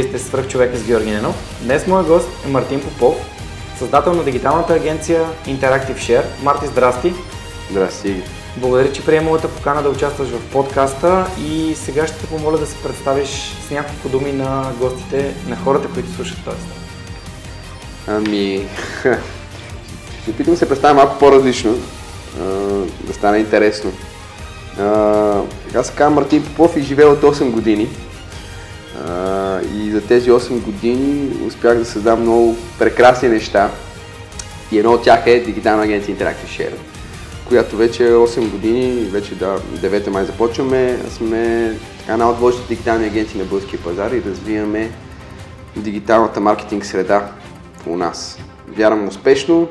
Вие сте свръх човека с Георги Ненов. Днес моят гост е Мартин Попов, създател на дигиталната агенция Interactive Share. Марти, здрасти! Здрасти! Благодаря, че приема моята покана да участваш в подкаста и сега ще те помоля да се представиш с няколко думи на гостите, на хората, които слушат този Ами, ще опитам се представя малко по-различно, да стане интересно. Така се казва Мартин Попов и живея от 8 години и за тези 8 години успях да създам много прекрасни неща. И едно от тях е дигитална агенция Interactive Share, която вече 8 години, вече да, 9 май започваме, сме така една от водещите дигитални агенции на българския пазар и развиваме дигиталната маркетинг среда у нас. Вярвам успешно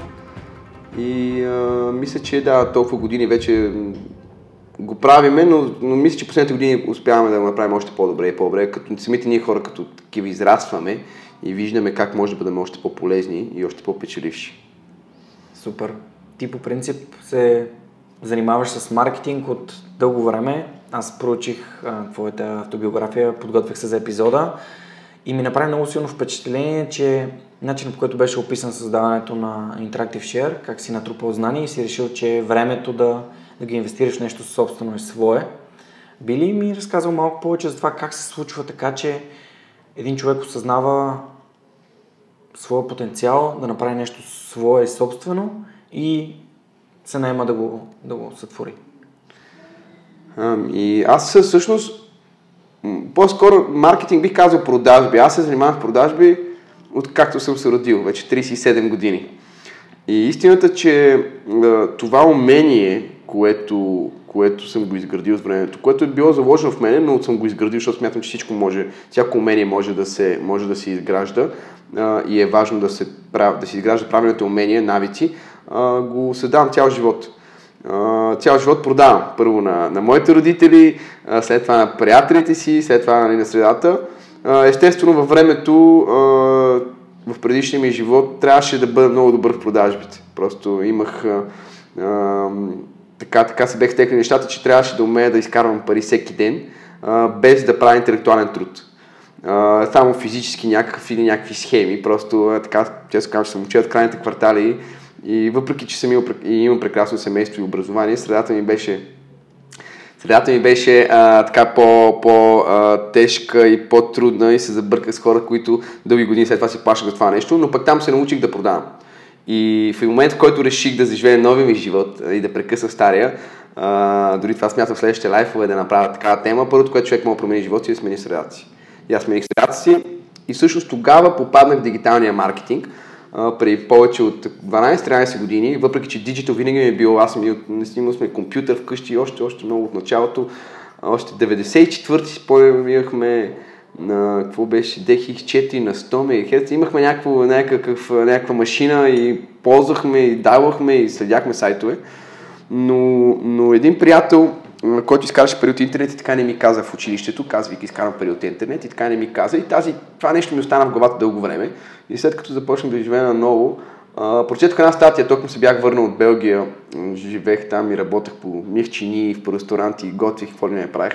и а, мисля, че да, толкова години вече го правиме, но, но мисля, че последните години успяваме да го направим още по-добре и по-добре, като самите ние хора като такива израстваме и виждаме как може да бъдем още по-полезни и още по-печеливши. Супер. Ти по принцип се занимаваш с маркетинг от дълго време. Аз проучих а, твоята автобиография, подготвих се за епизода и ми направи много силно впечатление, че начинът по който беше описан създаването на Interactive Share, как си натрупал знания и си решил, че е времето да да ги инвестираш в нещо собствено и свое. Би ли ми разказал малко повече за това как се случва така, че един човек осъзнава своя потенциал да направи нещо свое собствено и се наема да го, да го сътвори? И аз всъщност по-скоро маркетинг бих казал продажби. Аз се занимавам в продажби от както съм се родил, вече 37 години. И истината, че това умение което, което съм го изградил с времето, което е било заложено в мене, но съм го изградил, защото смятам, че всичко може, всяко умение може да се, може да се изгражда а, и е важно да се, да се изгражда правилните умения, навици, а, го създавам цял живот. А, цял живот продавам. Първо на, на моите родители, а, след това на приятелите си, след това нали, на средата. А, естествено, във времето, а, в предишния ми живот, трябваше да бъда много добър в продажбите. Просто имах а, така, така се бех стекли нещата, че трябваше да умея да изкарвам пари всеки ден, а, без да правя интелектуален труд. А, само физически някакъв или някакви схеми, просто а, така, често казвам, че съм учил от крайните квартали и въпреки, че съм имал, и имам прекрасно семейство и образование, средата ми беше Средата ми беше а, така по, по и по-трудна и се забърках с хора, които дълги години след това се плашах за това нещо, но пък там се научих да продавам. И в момент, в който реших да заживея новия ми живот и да прекъсна стария, а, дори това смятам в следващите лайфове да направя такава тема, първото, което човек може да промени живота си, е смени средата си. И аз смених средата си. И всъщност тогава попаднах в дигиталния маркетинг, а, при повече от 12-13 години, въпреки че диджитал винаги ми е било, аз ми, снимал сме компютър вкъщи още, още много от началото, още 94-ти спомням, на какво беше DX4 на 100 МГц. Имахме някакво, някакъв, някаква машина и ползвахме и давахме и следяхме сайтове. Но, но един приятел, който изкараше пари от интернет и така не ми каза в училището, казвайки изкарам пари от интернет и така не ми каза. И тази, това нещо ми остана в главата дълго време. И след като започнах да живея на ново, прочетох една статия, толкова се бях върнал от Белгия, живеех там и работех по мих чини, в ресторанти, готвих, какво ли не правих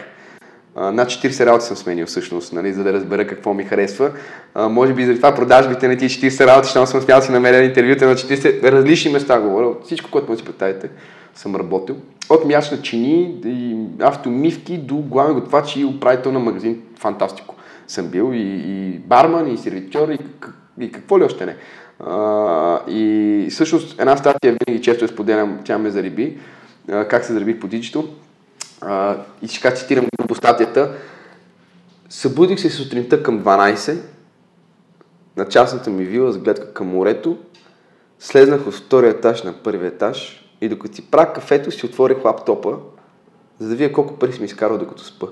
А, над 40 работи съм сменил всъщност, нали, за да разбера какво ми харесва. А, може би заради това продажбите на тези 40 работи, защото съм успял да си намеря интервюта на 40 различни места, говоря. Всичко, което да си представите, съм работил. От мясна чини и автомивки до главен готвач и управител на магазин. Фантастико съм бил и, и барман, и сервитьор, и, и какво ли още не. А, и всъщност една статия винаги често я споделям, тя ме зариби, как се зарибих по диджито. А, и ще цитирам по статията. Събудих се сутринта към 12, на частната ми вила с гледка към морето, слезнах от втория етаж на първия етаж и докато си правя кафето, си отворих лаптопа, за да видя колко пари съм изкарал докато спа.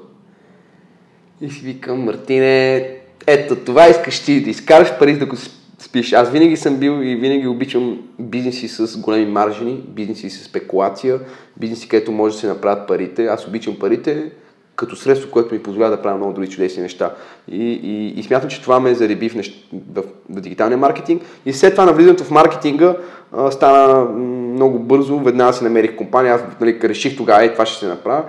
И си викам, Мартине, ето това искаш ти да изкараш пари докато спиш. Аз винаги съм бил и винаги обичам бизнеси с големи маржини, бизнеси с спекулация, бизнеси, където може да се направят парите. Аз обичам парите като средство, което ми позволява да правя много други чудесни неща. И, и, и смятам, че това ме зареби в, нещ... в, в дигиталния маркетинг. И след това навлизането в маркетинга а, стана много бързо. Веднага си намерих компания. Аз нали, реших тогава, и това ще се направя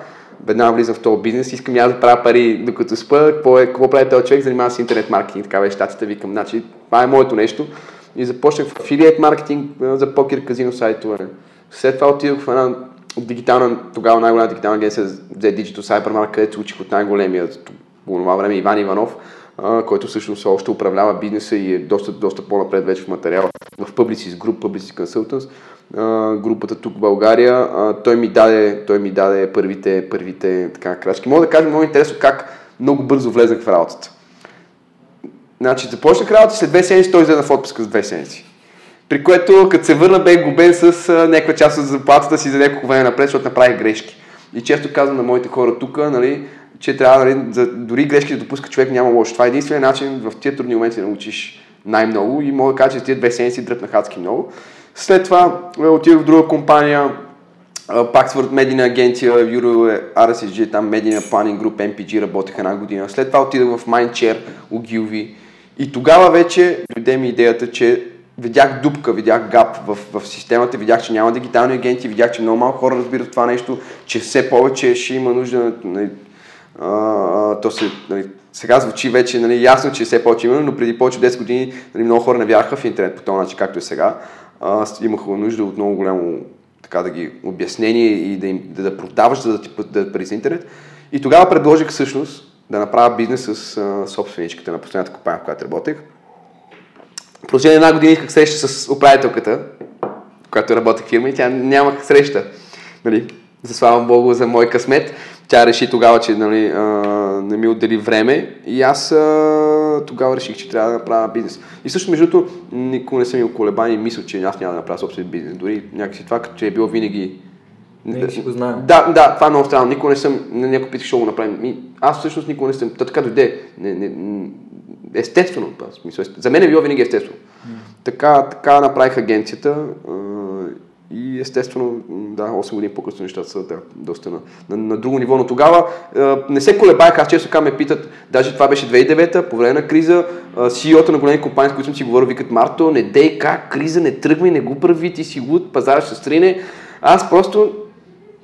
веднага влизам в този бизнес, искам аз да правя пари докато спа, какво, е, какво прави този човек, занимава се интернет маркетинг, така беше щатите, викам, значи това е моето нещо. И започнах в афилиет маркетинг за покер, казино сайтове. След това отидох в една дигитална, тогава най-голяма дигитална агенция за Digital Cybermarket, където учих от най-големия по това време Иван Иванов, който всъщност още управлява бизнеса и е доста, доста по-напред вече в материала. В Publicis Group, Publicis Consultants групата тук в България. Той ми даде, той ми даде първите, първите така, крачки. Мога да кажа много интересно как много бързо влезнах в работата. Значи, започнах работа след две седмици, той взе в отпуска с две седмици. При което, като се върна, бех губен с някаква част от заплатата си за няколко време напред, защото направих грешки. И често казвам на моите хора тук, нали, че трябва, нали, за, дори грешки да допуска човек няма лошо. Това е единствения начин в тия трудни моменти да научиш най-много и мога да кажа, че тези две седмици дръпнах адски много. След това е, отидох в друга компания, пак свърт медийна агенция, Юро е RSG, там медийна планинг груп, MPG, работех една година. След това отидох в Mindshare, Ogilvy. И тогава вече дойде ми идеята, че видях дупка, видях гап в, в системата, видях, че няма дигитални агенти, видях, че много малко хора разбират това нещо, че все повече ще има нужда, нали, то се, нали, сега звучи вече нали, ясно, че все повече има, но преди повече 10 години нали, много хора не вярваха в интернет по този начин, както е сега аз имах нужда от много голямо така да ги обяснение и да, им, да, да продаваш, за да ти да през интернет. И тогава предложих всъщност да направя бизнес с а, собственичката на последната компания, в която работех. В продължение една година исках среща с управителката, която работех фирма и тя нямах среща. Нали? За слава Богу, за мой късмет. Тя реши тогава, че нали, а, не ми отдели време и аз а, тогава реших, че трябва да направя бизнес. И също, между другото, никога не съм имал колебани и мисля, че аз няма да направя собствен бизнес. Дори някакси това, като че е било винаги не си го знаем. Да, да, това е много странно. Никога не съм, някой питах, ще го направим. Ми, аз всъщност никога не съм, та така дойде. Не, не, естествено, смисъл, за мен е било винаги естествено. Mm. Така, така направих агенцията. И естествено, да, 8 години по-късно нещата са да, доста на, на, на друго ниво. Но тогава е, не се колебаях, аз често така ме питат, даже това беше 2009-та, по време на криза, е, CEO-та на големи компании, с които съм си говорил, викат Марто, не дей как, криза, не тръгвай, не го прави, ти си луд, пазара ще стрине. Аз просто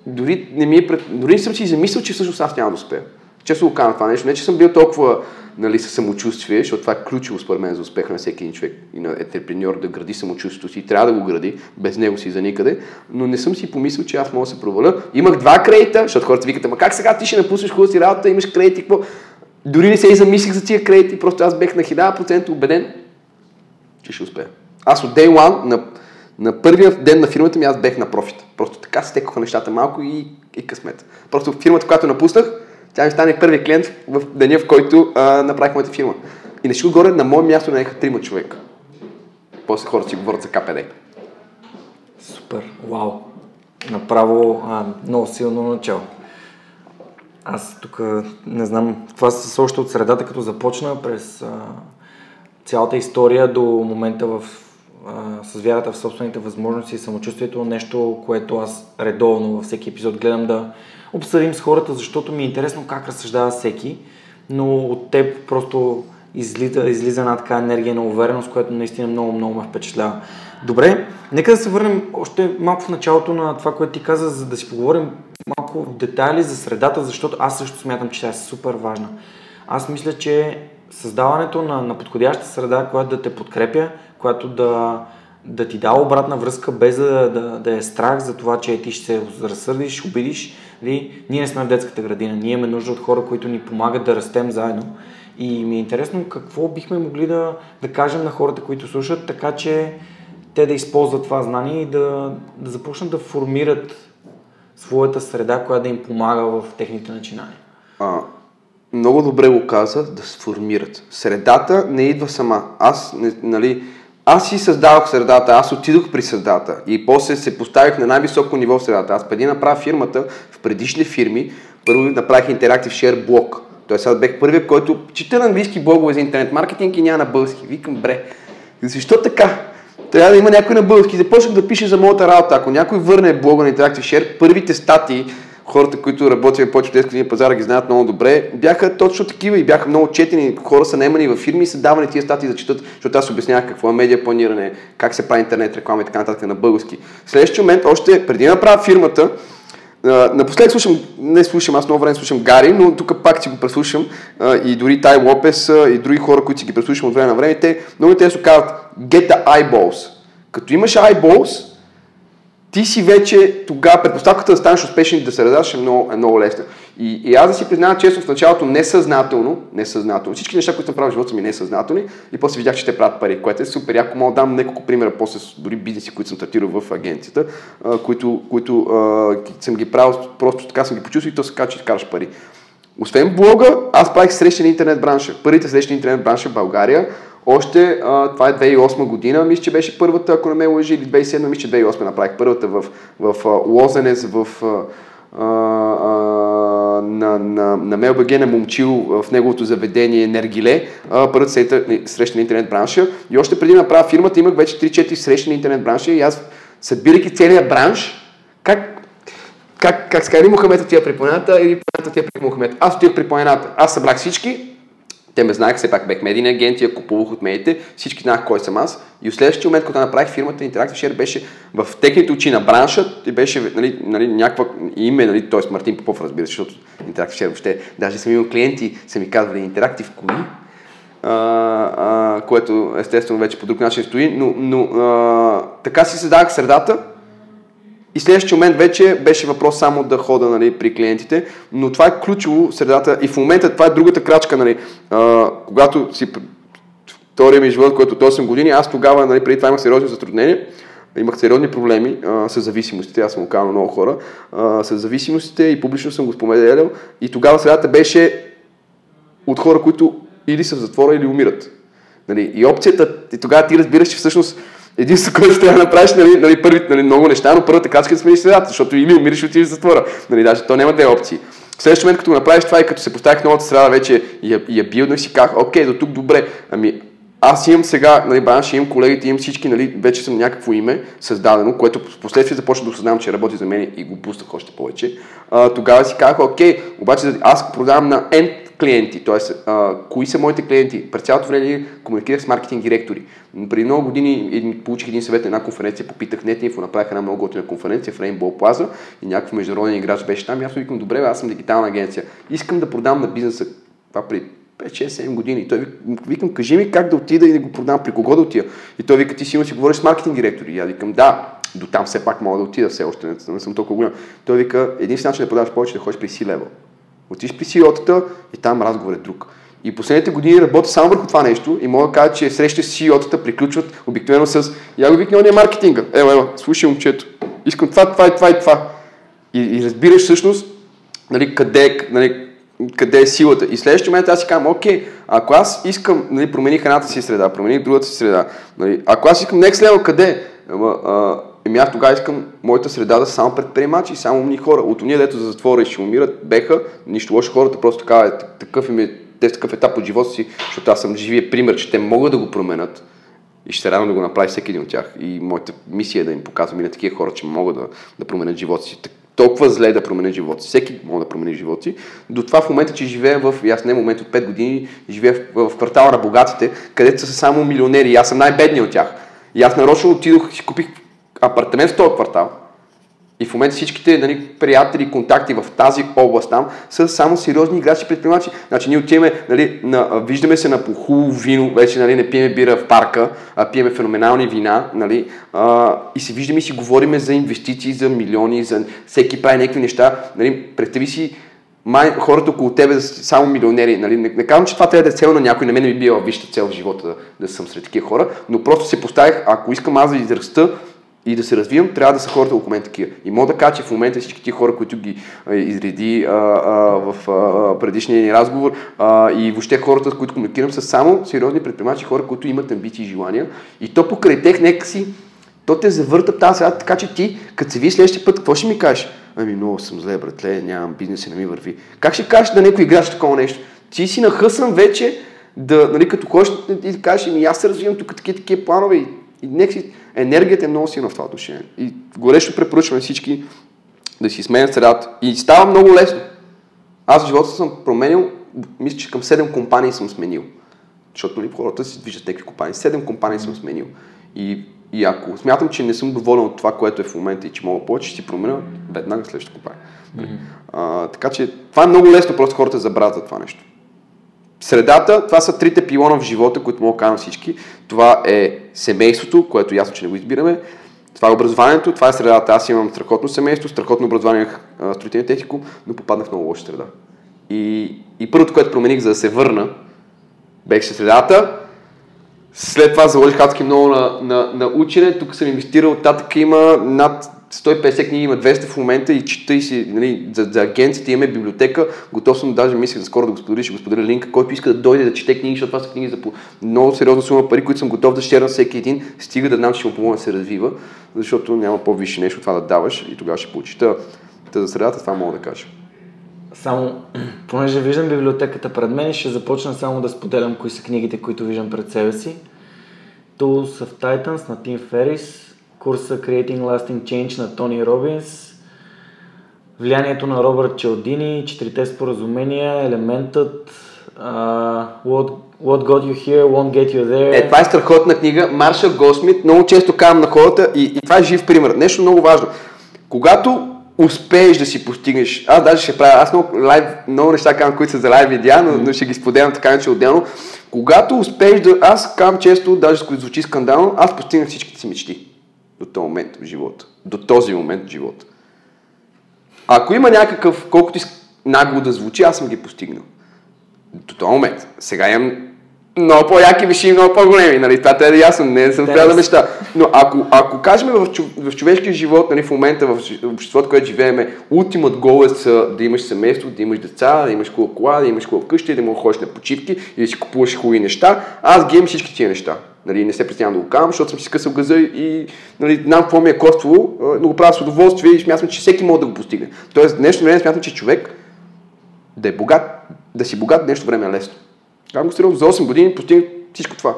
дори не ми е пред... дори не съм си замислил, че всъщност аз няма да успея. Често го казвам това нещо. Не, че съм бил толкова нали, със самочувствие, защото това е ключово според мен за успеха на всеки един човек и на ентрепреньор да гради самочувствието си. Трябва да го гради, без него си за никъде. Но не съм си помислил, че аз мога да се проваля. Имах два кредита, защото хората викат, ама как сега ти ще напуснеш хубава си работа, имаш кредити, какво? Дори не се и замислих за тия кредити, просто аз бех на 1000% убеден, че ще успея. Аз от Day One, на, на първия ден на фирмата ми, аз бех на профит. Просто така стекоха нещата малко и, и късмет. Просто фирмата, която напуснах, тя ми стане първи клиент в деня, в който а, направих моята фирма. И на всичко горе на мое място наеха трима човека. После хората си говорят за КПД. Супер, вау. Направо а, много силно начало. Аз тук не знам, това са още от средата, като започна през а, цялата история до момента в а, с вярата в собствените възможности и самочувствието, нещо, което аз редовно във всеки епизод гледам да обсъдим с хората, защото ми е интересно как разсъждава всеки, но от теб просто излиза, излиза една така енергия на увереност, която наистина много, много ме впечатлява. Добре, нека да се върнем още малко в началото на това, което ти каза, за да си поговорим малко в детайли за средата, защото аз също смятам, че тя е супер важна. Аз мисля, че създаването на, на подходяща среда, която да те подкрепя, която да, да ти дава обратна връзка, без да, да, да е страх за това, че ти ще се разсърдиш, обидиш. Ли? Ние не сме в детската градина, ние имаме нужда от хора, които ни помагат да растем заедно. И ми е интересно какво бихме могли да, да кажем на хората, които слушат, така че те да използват това знание и да, да започнат да формират своята среда, която да им помага в техните начинания. А, много добре го каза, да сформират. Средата не идва сама. Аз, не, нали, аз си създавах средата, аз отидох при средата и после се поставих на най-високо ниво в средата. Аз преди направя фирмата, в предишни фирми, първо направих Interactive Share блок. Тоест аз бех първият, който чета на английски блогове за интернет маркетинг и няма на български. Викам, бре, защо така? Трябва да има някой на български. Започнах да пише за моята работа. Ако някой върне блога на Interactive Share, първите статии, хората, които работят в тези пазара, ги знаят много добре, бяха точно такива и бяха много четени. Хора са наемани във фирми и са давани тия статии да четат, защото аз обяснявах какво е медиа планиране, как се прави интернет реклама и така нататък на български. В следващия момент, още преди да направя фирмата, напоследък слушам, не слушам, аз много време слушам Гари, но тук пак си го преслушам и дори Тай Лопес и други хора, които си ги преслушам от време на време, те много интересно казват get the eyeballs. Като имаш eyeballs, ти си вече тогава, предпоставката да станеш успешен и да се раздаш е много, е много лесна. И, и аз да си признавам честно в началото несъзнателно, несъзнателно, всички неща, които съм правил в живота ми несъзнателни и после видях, че те правят пари, което е супер. Ако мога да дам няколко примера после дори бизнеси, които съм стартирал в агенцията, а, които, които а, съм ги правил, просто така съм ги почувствал и то се казва, че караш пари. Освен блога, аз правих срещи на интернет бранша. Първите срещи на интернет бранша в България още, а, това е 2008 година, мисля, че беше първата, ако не ме лъжи, или 2007, мисля, че 2008 направих първата в, в, в Лозенец, в а, а, на, на, на МЛБГ на Момчил в неговото заведение Нергиле, първата среща на интернет бранша. И още преди направя фирмата имах вече 3-4 срещи на интернет бранша и аз събирайки целият бранш, как как, как скари Мухамед отива при планината или планината отива при Мухамед. Аз отивах при планината. Аз събрах всички, те ме знаеха, все пак бех медийна агенция, купувах от медиите, всички знаеха кой съм аз. И в следващия момент, когато направих фирмата Interactive Share, беше в техните очи на бранша и беше нали, нали, някаква име, нали, т.е. Мартин Попов, разбира се, защото Interactive Share въобще, даже съм имал клиенти, са ми казвали Interactive кои, а, а, което естествено вече по друг начин стои, но, но а, така си създадах средата, и следващия момент вече беше въпрос само да хода нали, при клиентите, но това е ключово средата и в момента това е другата крачка. Нали, а, когато си втория ми живот, който е 8 години, аз тогава, нали, преди това имах сериозни затруднения, имах сериозни проблеми а, с зависимостите, аз съм го казал много хора, а, с зависимостите и публично съм го споменял и тогава средата беше от хора, които или са в затвора, или умират. Нали, и опцията, и тогава ти разбираш, че всъщност Единството, което трябва да направиш, нали, нали, първите, нали, много неща, но първата крачка е да смениш средата, защото или умираш, отидеш в затвора. Нали, даже то няма две опции. В следващия момент, като направиш това и като се поставих новата среда, вече я, я бил, нали, си казах, окей, до тук добре. Ами, аз имам сега, нали, бранш, имам колегите, имам всички, нали, вече съм някакво име създадено, което в последствие започна да осъзнавам, че работи за мен и го пуснах още повече. А, тогава си казах, окей, обаче аз продавам на end клиенти, т.е. кои са моите клиенти. През цялото време комуникирах с маркетинг директори. Преди много години получих един съвет на една конференция, попитах Нетинфо, направих една много готина конференция в Rainbow Plaza и някакъв международен играч беше там и аз викам, добре, аз съм дигитална агенция. Искам да продам на бизнеса това при 5-6-7 години. И той викам, кажи ми как да отида и да го продам, при кого да отида. И той вика, ти си говориш с маркетинг директори. И аз викам, да, до там все пак мога да отида, все още не, не съм толкова голям. Той вика, единствен начин да продаваш повече да ходиш при C-level. Отиш при CEO-тата и там разговор е друг. И последните години работя само върху това нещо и мога да кажа, че среща с CEO-тата приключват обикновено с я го викни ония маркетинга. Ела, ела, слушай момчето. Искам това, това и това и това. И, и разбираш всъщност нали, къде, нали, къде е силата. И следващия момент аз си казвам, окей, ако аз искам, нали, промених едната си среда, промених другата си среда, нали, ако аз искам next level, къде? Ама, Еми аз тогава искам моята среда да са само предприемачи, само умни хора. От уния, дето за затвора и ще умират, беха, нищо лошо хората, просто така е, такъв им е, те такъв етап от живота си, защото аз съм живия пример, че те могат да го променят и ще се радвам да го направи всеки един от тях. И моята мисия е да им показвам и на такива хора, че могат да, да променят живота си. Толкова зле да променят живота. Всеки може да промени живота си. До това в момента, че живея в, аз не момент от 5 години, живея в, в квартала на богатите, където са само милионери аз съм най-бедният от тях. И аз нарочно отидох и си купих апартамент в този квартал, И в момента всичките нали, приятели контакти в тази област там са само сериозни играчи предприемачи. Значи ние отиваме, нали, на, виждаме се на хубаво вино, вече нали, не пиеме бира в парка, а пиеме феноменални вина, нали, а, и се виждаме и си говориме за инвестиции, за милиони, за всеки прави някакви неща. Нали, представи си май, хората около тебе са само милионери. Нали? Не, не казвам, че това трябва да е цел на някой, на мен не би била вижте цел в живота да, да съм сред такива хора, но просто се поставих, ако искам аз да израста и да се развивам, трябва да са хората около мен такива. И мога да кажа, че в момента всички тия хора, които ги изреди а, а, в а, предишния ни разговор а, и въобще хората, с които комуникирам, са само сериозни предприемачи, хора, които имат амбиции и желания. И то покрай тех, нека си, то те завърта тази свят, така че ти, като се ви следващия път, какво ще ми кажеш? Ами много съм зле, братле, нямам бизнес и не ми върви. Как ще кажеш да някой играч такова нещо? Ти си нахъсан вече да, нали, като ходиш и кажеш, ами аз се развивам тук такива такива планове и, и си, енергията е много силна в това отношение. И горещо препоръчваме всички да си сменят средата. И става много лесно. Аз в живота съм променил, мисля, че към 7 компании съм сменил. Защото нали, хората си движат някакви компании. 7 компании съм сменил. И и ако смятам, че не съм доволен от това, което е в момента и че мога повече, ще си променя веднага следващата компания. Mm-hmm. А, така че това е много лесно, просто хората забравят за това нещо. Средата, това са трите пилона в живота, които мога да кажа всички. Това е семейството, което ясно, че не го избираме. Това е образованието, това е средата. Аз имам страхотно семейство, страхотно образование в строителен техникум, но попаднах в много лоша среда. И, и първото, което промених, за да се върна, беше средата, след това заложих адски много на, на, на учене. Тук съм инвестирал, татък има над 150 книги, има 200 в момента и чета и си, нали, за, за агенцията имаме библиотека. Готов съм, даже мислех за скоро да го споделя, ще го споделя линка, който иска да дойде да чете книги, защото това са книги за по много сериозна сума пари, които съм готов да шерна всеки един, стига да знам, че ще му помогна да се развива, защото няма по-висше нещо това да даваш и тогава ще получиш. Та за средата това мога да кажа. Само, понеже виждам библиотеката пред мен, ще започна само да споделям кои са книгите, които виждам пред себе си. Tools of Titans на Тим Ферис, курса Creating Lasting Change на Тони Робинс, влиянието на Робърт Челдини, четирите споразумения, елементът, uh, what, what got you here won't get you there. Е, това е страхотна книга. Маршал Госмит, много често казвам на хората и, и това е жив пример. Нещо много важно. Когато успееш да си постигнеш. Аз даже ще правя, аз много, лайв, много неща казвам, които са за лайв видеа, но, но ще ги споделям така че отделно. Когато успееш да... Аз казвам често, даже с звучи скандално, аз постигнах всичките си мечти. До този момент в живота. До този момент в живота. Ако има някакъв, колкото нагло да звучи, аз съм ги постигнал. До този момент. Сега имам много по-яки виши и много по-големи, нали? Това трябва да е ясно, не съм трябва да мечта. Но ако, ако кажем в, в човешкия живот, нали, в момента, в обществото, което живееме, ултимат гол е да имаш семейство, да имаш деца, да имаш хубава кола, да имаш хубава къща, да можеш ходиш на почивки и да си купуваш хубави неща. Аз ги имам всички тия неща. Нали, не се притеснявам да го казвам, защото съм си скъсал газа и нали, знам какво ми е коствало, но го правя с удоволствие и смятам, че всеки може да го постигне. Тоест, днешно време смятам, че човек да е богат, да си богат днешно време е лесно. Казвам го сериозно, за 8 години постигнах всичко това.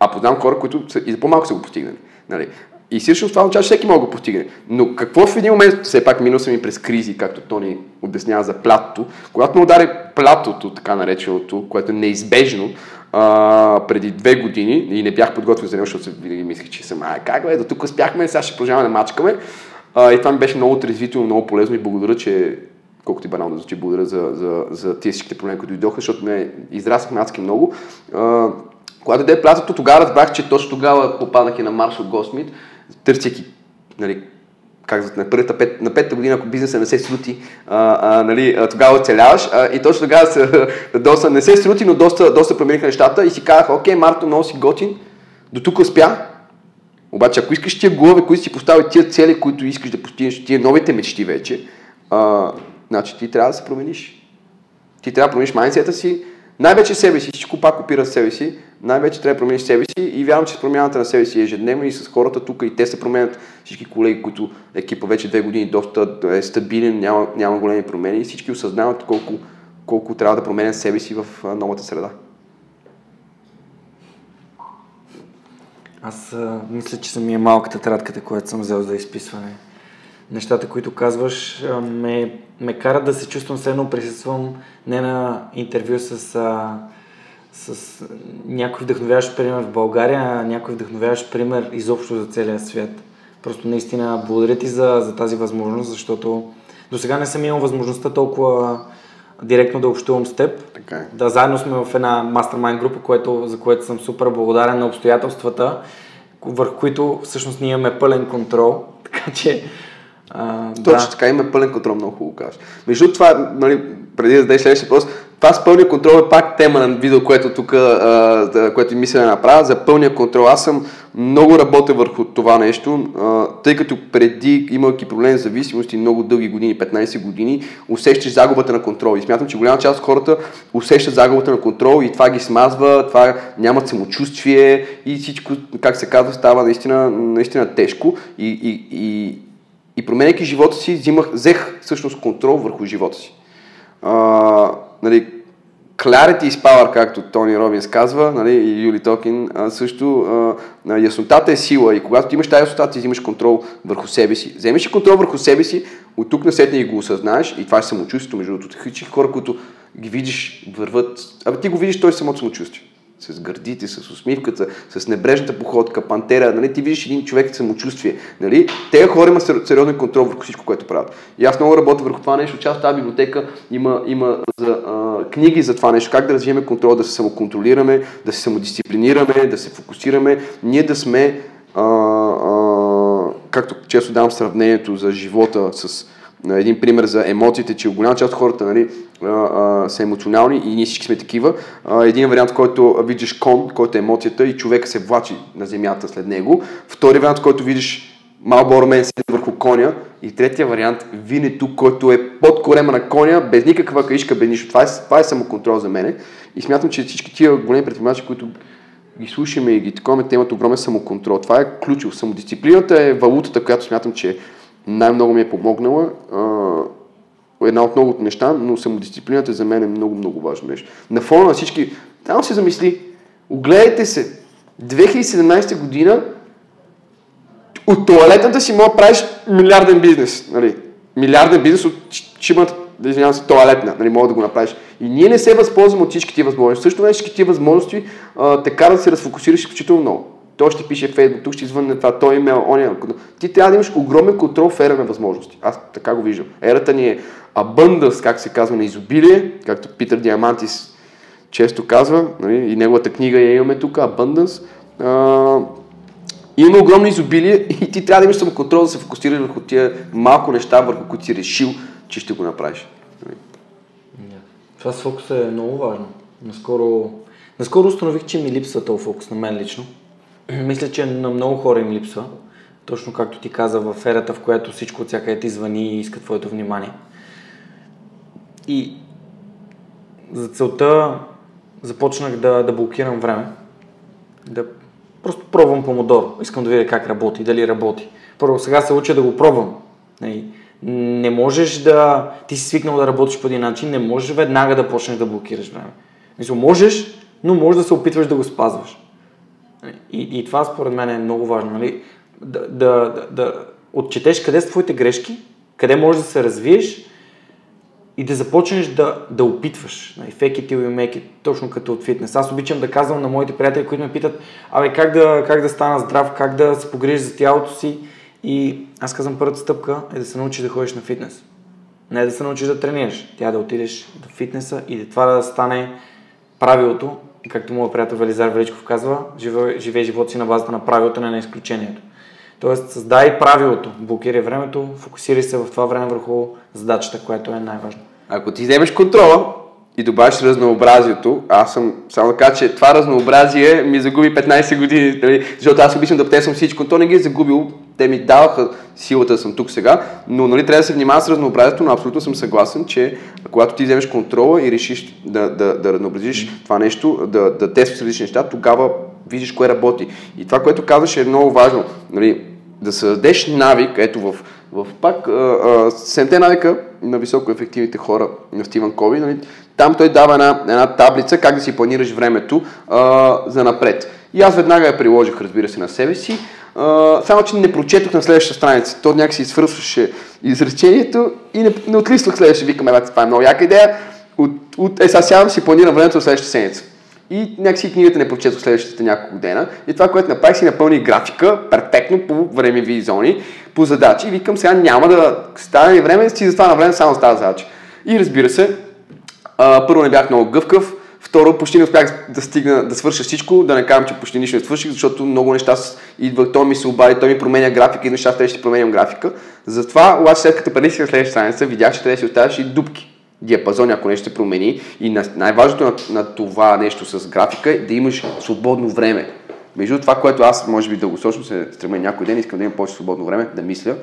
А познавам хора, които са, и за по-малко са го постигнали. Нали? И всъщност това означава, че всеки може да постигне. Но какво в един момент, все пак минал съм и през кризи, както Тони обяснява за платото, когато ме удари платото, така нареченото, което е неизбежно, а, преди две години и не бях подготвен за него, защото винаги мислех, че съм, ай, как бе, до тук успяхме, сега ще продължаваме да мачкаме. А, и това ми беше много отрезвително, много полезно и благодаря, че колкото и банално да звучи, благодаря за, за, за тези всичките проблеми, които дойдоха, защото ме израснахме адски много. А, когато дойде платото, тогава разбрах, че точно тогава попаднах и на Маршал Госмит, търсейки нали, как на първата пет, на петата година, ако бизнеса не се срути, а, а, нали, тогава оцеляваш. А, и точно тогава се, доста, не се срути, но доста, доста промениха нещата и си казах, окей, Марто, много си готин, до тук успя. Обаче, ако искаш тия голове, които си постави тия цели, които искаш да постигнеш, тия новите мечти вече, а, Значи ти трябва да се промениш. Ти трябва да промениш майнсета си, най-вече себе си, всичко пак опира себе си, най-вече трябва да промениш себе си. И вярвам, че промяната на себе си ежедневно и с хората тук и те се променят. Всички колеги, които екипа вече две години доста е стабилен, няма, няма големи промени. И всички осъзнават колко, колко трябва да променят себе си в новата среда. Аз а, мисля, че съм и е малката тратката, която съм взел за изписване нещата, които казваш, ме, ме карат да се чувствам все едно присъствам не на интервю с, а, с някой вдъхновяващ пример в България, а някой вдъхновяващ пример изобщо за целия свят. Просто наистина благодаря ти за, за тази възможност, защото до сега не съм имал възможността толкова директно да общувам с теб. Така е. Да, заедно сме в една мастермайн група, което, за което съм супер благодарен на обстоятелствата, върху които всъщност ние имаме пълен контрол. Така че. А, Точно да. така, има пълен контрол, много хубаво кажеш. Между това, нали, преди да зададеш следващия въпрос, това с пълния контрол е пак тема на видео, което тук, което мисля да направя, за пълния контрол. Аз съм много работя върху това нещо, а, тъй като преди, имайки проблем с зависимости много дълги години, 15 години, усещаш загубата на контрол. И смятам, че голяма част от хората усещат загубата на контрол и това ги смазва, това нямат самочувствие и всичко, как се казва, става наистина, наистина тежко. И, и, и, и променяйки живота си, взимах, взех всъщност контрол върху живота си. А, нали, clarity is power, както Тони Робинс казва, нали, и Юли Токин а, също. А, яснотата е сила и когато ти имаш тази яснота, ти взимаш контрол върху себе си. Вземеш ли контрол върху себе си, от тук на сетне и го осъзнаеш и това е самочувствието, между другото. Всички хора, които ги видиш, върват, абе ти го видиш, той е самото самочувствие с гърдите, с усмивката, с небрежната походка, пантера, нали, ти видиш един човек самочувствие. Нали, те хора имат сериозен контрол върху всичко, което правят. И аз много работя върху това нещо. Част от тази библиотека има, има за, а, книги за това нещо, как да развием контрол, да се самоконтролираме, да се самодисциплинираме, да се фокусираме, ние да сме, а, а, както често давам сравнението за живота с един пример за емоциите, че голяма част от хората нали, а, а, са емоционални и ние всички сме такива. А, един вариант, който виждаш кон, който е емоцията и човек се влачи на земята след него. Втори вариант, който видиш Малборо мен седи върху коня. И третия вариант, Винето, който е под корема на коня, без никаква каишка, без нищо. Това е, това е самоконтрол за мене. И смятам, че всички тия големи предприемачи, които ги слушаме и ги такова, те имат огромен самоконтрол. Това е ключов. Самодисциплината е валутата, която смятам, че най-много ми е помогнала. А, една от многото неща, но самодисциплината за мен е много, много важно нещо. На фона на всички, там се замисли, огледайте се, 2017 година от туалетната си мога правиш милиарден бизнес. Нали? Милиарден бизнес от чимата, да извинявам се, туалетна, нали, мога да го направиш. И ние не се възползваме от всички тия възможности. Също всички тия възможности а, карат да се разфокусираш изключително много. Той ще пише Фейсбук, тук ще извънне това, той имейл, оня. Ти трябва да имаш огромен контрол в ера на възможности. Аз така го виждам. Ерата ни е abundance, как се казва, на изобилие, както Питър Диамантис често казва, нали, и неговата книга я имаме тук, Abundance. А, има огромно изобилие и ти трябва да имаш самоконтрол да се фокусираш върху тия малко неща, върху които си решил, че ще го направиш. Това с фокус е много важно. Наскоро, наскоро установих, че ми липсва този фокус на мен лично. Мисля, че на много хора им липсва. Точно както ти каза, в ерата, в която всичко от всяка ти звъни и иска твоето внимание. И за целта започнах да, да блокирам време. Да просто пробвам помодоро. Искам да видя как работи, дали работи. Първо сега се уча да го пробвам. Не можеш да... Ти си свикнал да работиш по един начин, не можеш веднага да почнеш да блокираш време. Мисля, можеш, но можеш да се опитваш да го спазваш. И, и това според мен е много важно. Нали? Да, да, да, да отчетеш къде са твоите грешки, къде можеш да се развиеш и да започнеш да, да опитваш. Нали? Fake it till you make it, точно като от фитнес. Аз обичам да казвам на моите приятели, които ме питат, абе как да, как да стана здрав, как да се погрижиш за тялото си. И аз казвам, първата стъпка е да се научиш да ходиш на фитнес. Не да се научиш да тренираш, тя да отидеш до фитнеса и да това да стане правилото, както моят приятел Велизар Величков казва, живее, живее живота си на базата на правилото, не на изключението. Тоест, създай правилото, блокирай времето, фокусирай се в това време върху задачата, която е най-важна. Ако ти вземеш контрола и добавиш разнообразието, аз съм само да кажа, че това разнообразие ми загуби 15 години, нали? защото аз обичам да птесвам всичко, то не ги е загубил, те ми даваха силата да съм тук сега, но нали, трябва да се внимава с разнообразието, но абсолютно съм съгласен, че когато ти вземеш контрола и решиш да, да, да разнообразиш mm-hmm. това нещо, да, да тестваш различни неща, тогава виждаш кое работи. И това, което казваш е много важно. Нали, да създадеш навик, ето в, в пак седемте навика на високо ефективните хора на Стивън Кови, нали, там той дава една, една таблица как да си планираш времето а, за напред. И аз веднага я приложих, разбира се, на себе си. Само, че не прочетох на следващата страница. То някакси свършваше изречението и не, не отлиствах следващия. Викам, бе, това е много яка идея. От, от, е, сега сядам си планирам времето за следващата седмица. и някакси книгата не прочетох следващите няколко дена. И това, което направих, си напълни графика перфектно по времеви зони, по задачи. И викам, сега няма да стане време, си за това на време само става задача. И разбира се, а, първо не бях много гъвкав, Второ, почти не успях да стигна, да свърша всичко, да не казвам, че почти нищо не свърших, защото много неща идва, той ми се обади, той ми променя графика и неща ще променям графика. Затова, обаче, след като преди следващата страница, видях, че трябва да си оставяш и дупки диапазон, ако нещо се промени. И най-важното на, на това нещо с графика е да имаш свободно време. Между това, което аз може би дългосрочно се стремя някой ден, искам да имам повече свободно време, да мисля,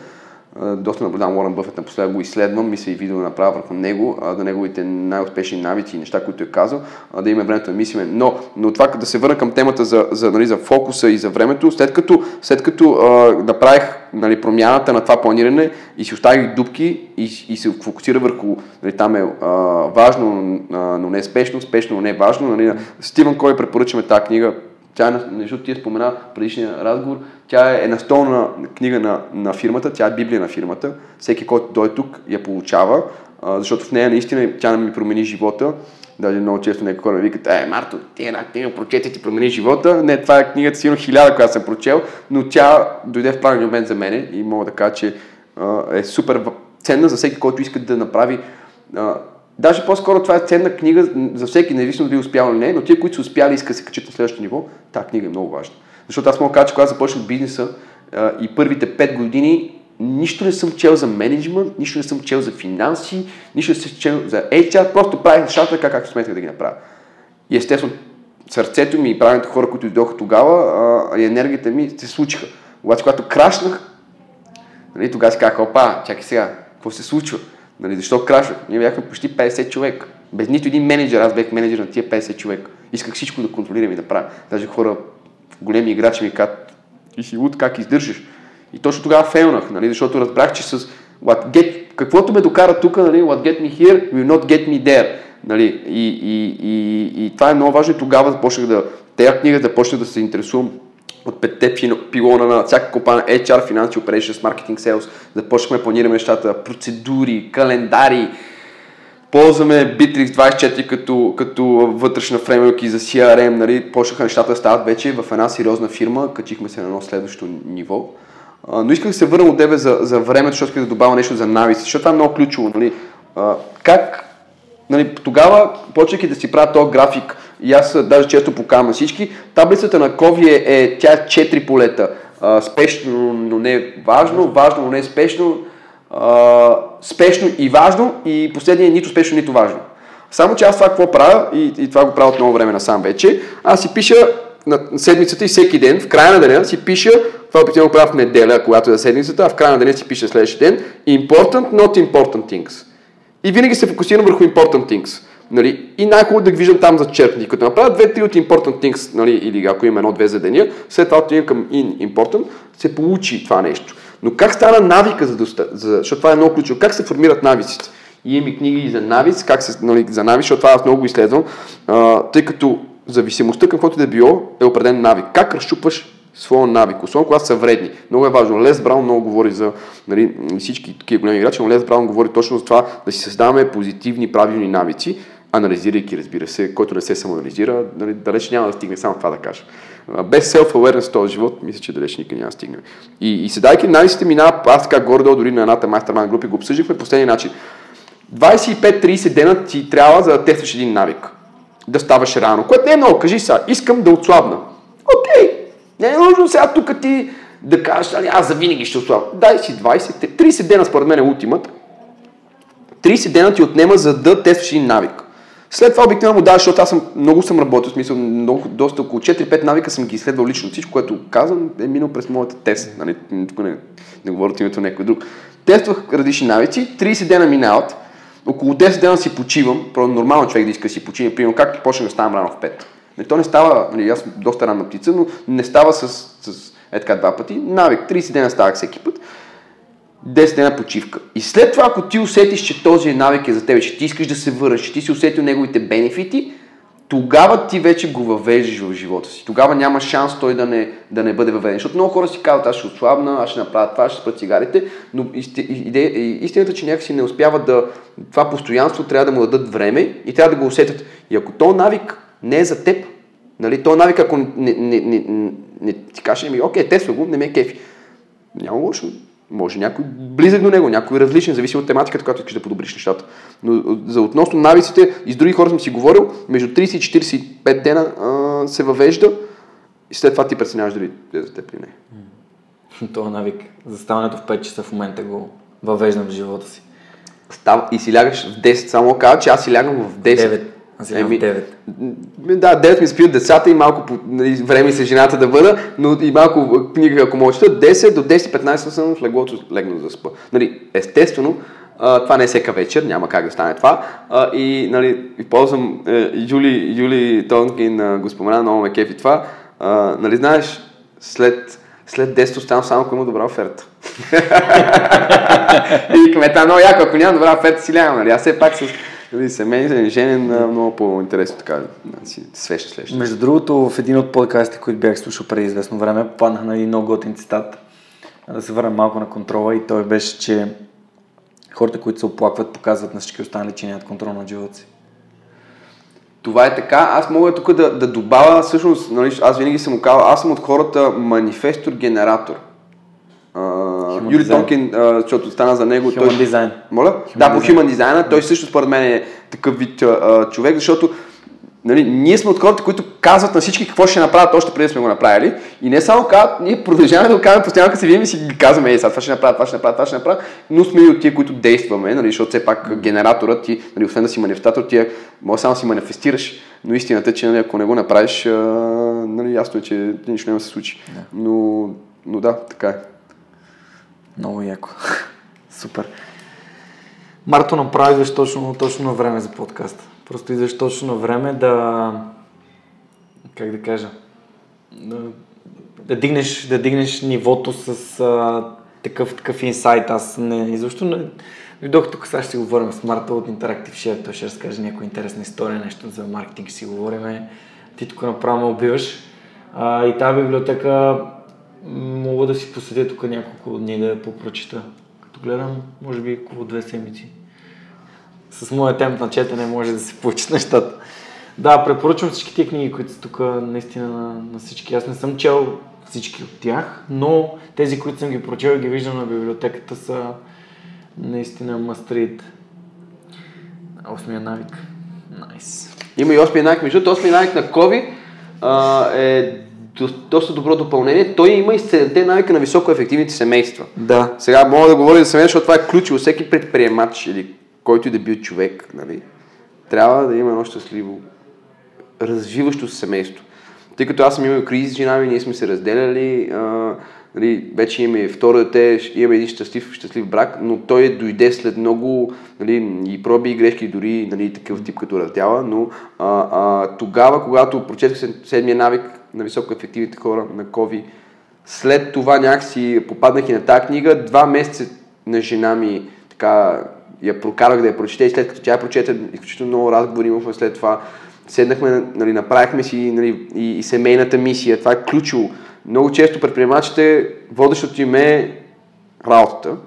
доста наблюдавам Уорън Бъфет, напоследък го изследвам, мисля и видео направя върху него, да неговите най-успешни навици и неща, които е казал, да имаме времето да мислиме. Но, но това да се върна към темата за, за, нали, за фокуса и за времето, след като, след като а, направих нали, промяната на това планиране и си оставих дупки и, и се фокусира върху, нали, там е а, важно, а, но не спешно, спешно, но не важно. Нали, Стивън Кой препоръчаме тази книга, тя, е защото ти спомена в предишния разговор, тя е настолна книга на, на фирмата, тя е Библия на фирмата. Всеки, който дойде тук, я получава, а, защото в нея наистина тя ми промени живота. Даже много често някои хора ми викат, е, Марто, ти една книга прочете ти промени живота. Не, това е книгата сигурно хиляда, която съм прочел, но тя дойде в правилния момент за мене и мога да кажа, че а, е супер ценна за всеки, който иска да направи а, Даже по-скоро това е ценна книга за всеки, независимо дали успял или не, но тия, които са успяли и да се качат на следващото ниво, тази книга е много важна. Защото аз мога да кажа, че когато започнах бизнеса а, и първите 5 години, нищо не съм чел за менеджмент, нищо не съм чел за финанси, нищо не съм чел за HR, просто правих нещата така, както сметах да ги направя. И естествено, сърцето ми и правилните хора, които дойдоха тогава, а, и енергията ми се случиха. Обаче, когато крашнах, нали, тогава си казах, опа, чакай сега, какво се случва? Нали, защо крашвах? Ние бяхме почти 50 човека. Без нито един менеджер, аз бях менеджер на тия 50 човека. Исках всичко да контролирам и да правя. Даже хора, големи играчи ми казват, ти си луд, как издържаш? И точно тогава фейлнах, нали, защото разбрах, че с what get, каквото ме докара тук, нали, what get me here will not get me there. Нали, и, и, и, и, това е много важно и тогава започнах да, тея книга да почнах да се интересувам от петте пилона на всяка компания HR, Finance, Operations, Marketing, Sales. Започнахме да планираме нещата, процедури, календари. Ползваме Bittrex 24 като, като вътрешна фреймворк за CRM. Нали? Почнаха нещата да стават вече в една сериозна фирма. Качихме се на едно следващо ниво. но исках да се върна от тебе за, за времето, защото исках да добавя нещо за навици, защото това е много ключово. Нали? как Нали, тогава, почвайки да си правя този график, и аз даже често покавам всички, таблицата на Кови е, е тя е 4 полета. А, спешно, но не важно, важно, но не спешно, а, спешно и важно и последния е нито спешно, нито важно. Само че аз това какво правя, и, и това го правя от много време насам вече, аз си пиша на седмицата и всеки ден, в края на деня си пиша, това обикновено правя в неделя, когато е за седмицата, а в края на деня си пиша следващия ден, important, not important things. И винаги се фокусирам върху important things. Нали? И най-хубаво да ги виждам там зачеркнати. Като направя две-три от important things, нали? или ако има едно-две задания, след това отивам към in important, се получи това нещо. Но как стана навика, за, доста, за, защото това е много ключово, как се формират навиците? И има книги за навици, как се, нали, за навици, защото това аз много го изследвам, а, тъй като зависимостта към каквото да е било е определен навик. Как разчупваш своя навик, особено когато са вредни. Много е важно. Лес Браун много говори за нали, всички такива големи играчи, но Лес Браун говори точно за това да си създаваме позитивни, правилни навици, анализирайки, разбира се, който не се самоанализира, нали, далеч няма да стигне само това да кажа. Без self-awareness този живот, мисля, че далеч никъде няма да стигнем. И, и седайки анализите минава, аз така горе-долу дори на едната майстерман групи го обсъждахме последния начин. 25-30 дена ти трябва за да тестваш един навик. Да ставаш рано, което не е много. Кажи сега, искам да отслабна. Окей, не е нужно сега тук ти да кажеш, али, аз за винаги ще ослабя. Дай си 20, 30 дена според мен е ултимат. 30 дена ти отнема за да тестваш един навик. След това обикновено даваш, защото аз съм, много съм работил, в смисъл, много, доста около 4-5 навика съм ги изследвал лично. Всичко, което казвам, е минало през моята тест. Нали? Тук не, не говоря от името на някой друг. Тествах различни навици, 30 дена минават, около 10 дена си почивам, просто нормално човек да иска да си почине, примерно как почна да ставам рано в 5. Не, то не става, нали, аз съм доста ранна птица, но не става с, с е така два пъти. Навик, 30 дена ставах всеки път. 10 дена почивка. И след това, ако ти усетиш, че този навик е за теб, че ти искаш да се върнеш, че ти си усетил неговите бенефити, тогава ти вече го въвеждаш в живота си. Тогава няма шанс той да не, да не бъде въведен. Защото много хора си казват, аз ще отслабна, аз ще направя това, ще спра цигарите, но истината, че някакси не успяват да... Това постоянство трябва да му дадат време и трябва да го усетят. И ако то навик не е за теб, Нали, то навик, ако не, не, не, не, не ти каже, ми, окей, тества го, не ме е кефи. Няма лошо. Може някой близък до него, някой различен, зависи от тематиката, която искаш да подобриш нещата. Но за относно навиците, и с други хора съм си говорил, между 30 и 45 дена а, се въвежда и след това ти преценяваш дали е за теб или не. Това навик за ставането в 5 часа в момента го въвеждам в живота си. Став, и си лягаш в 10, само казва, че аз си лягам в 10. 9. Аз си Еми, 9. Да, 9 ми спи от децата и малко по, нали, време се жената да бъда, но и малко книга, ако може. 10 до 10-15 съм в леглото легнал да спа. Нали, естествено, а, това не е всека вечер, няма как да стане това. А, и, нали, ползвам е, Юли, Юли Тонкин а, го спомена, много ме кефи това. А, нали знаеш, след, след 10 оставам само ако има добра оферта. и кмета много яко, ако няма добра оферта си лягам, нали? Аз все пак с нали, семейен, женен, много по-интересно така да си свеща свеща. Между другото, в един от подкастите, които бях слушал преди известно време, паднах на един много готин цитат. Да се върна малко на контрола и той беше, че хората, които се оплакват, показват на всички останали, че нямат контрол на живота си. Това е така. Аз мога тук да, да добавя, всъщност, нали, аз винаги съм казал, аз съм от хората манифестор-генератор. Юри Тонкин, защото стана за него. Human той... Design. Моля? Human да, по Human Design. Той също според мен е такъв вид а, човек, защото Нали, ние сме от хората, които казват на всички какво ще направят още преди сме го направили. И не само казват, ние продължаваме да го казваме постоянно, като се видим и си ги казваме, ей, сега това ще направят, това ще направят, това ще направят, но сме и от тия, които действаме, нали, защото все пак генераторът ти, нали, освен да си манифестатор, ти може само да си манифестираш, но истината е, че нали, ако не го направиш, а, нали, ясно е, че нищо няма да се случи. Да. Но, но да, така е. Много яко. Супер. Марто, направиш точно, точно на време за подкаста. Просто идваш точно на време да... Как да кажа? Да, да, дигнеш, да дигнеш нивото с а, такъв, такъв инсайт. Аз не, изобщо не... Дойдох тук, сега ще си говорим с Марта от Interactive Share, той ще разкаже някоя интересна история, нещо за маркетинг ще си говорим. Ти тук направо ме убиваш. А, и тази библиотека мога да си посетя тук няколко дни да я попрочита. Като гледам, може би около две седмици с моя темп на четене може да се получат нещата. Да, препоръчвам всички тези книги, които са тук наистина на, на всички. Аз не съм чел всички от тях, но тези, които съм ги прочел и ги виждам на библиотеката са наистина мастрит. Осмия навик. Найс. Nice. Има и осмия навик. Между осмия навик на Кови а, е доста добро допълнение. Той има и седемте навика на високо ефективните семейства. Да. Сега мога да говоря за семейство, защото това е ключово. Всеки предприемач или който и да бил човек, нали, трябва да има едно щастливо, развиващо се семейство. Тъй като аз съм имал кризи с жена ми, ние сме се разделяли, а, нали, вече имаме второ дете, имаме един щастлив, щастлив брак, но той дойде след много нали, и проби и грешки, дори нали, такъв тип като раздяла, но а, а, тогава, когато прочетах седмия навик на високоефективните хора на Кови, след това някакси попаднах и на тази книга, два месеца на жена ми така я прокарах да я прочете и след като тя прочете, изключително много разговори имахме след това. Седнахме, нали, направихме си нали, и, и семейната мисия. Това е ключово. Много често предприемачите, водещото им е работата.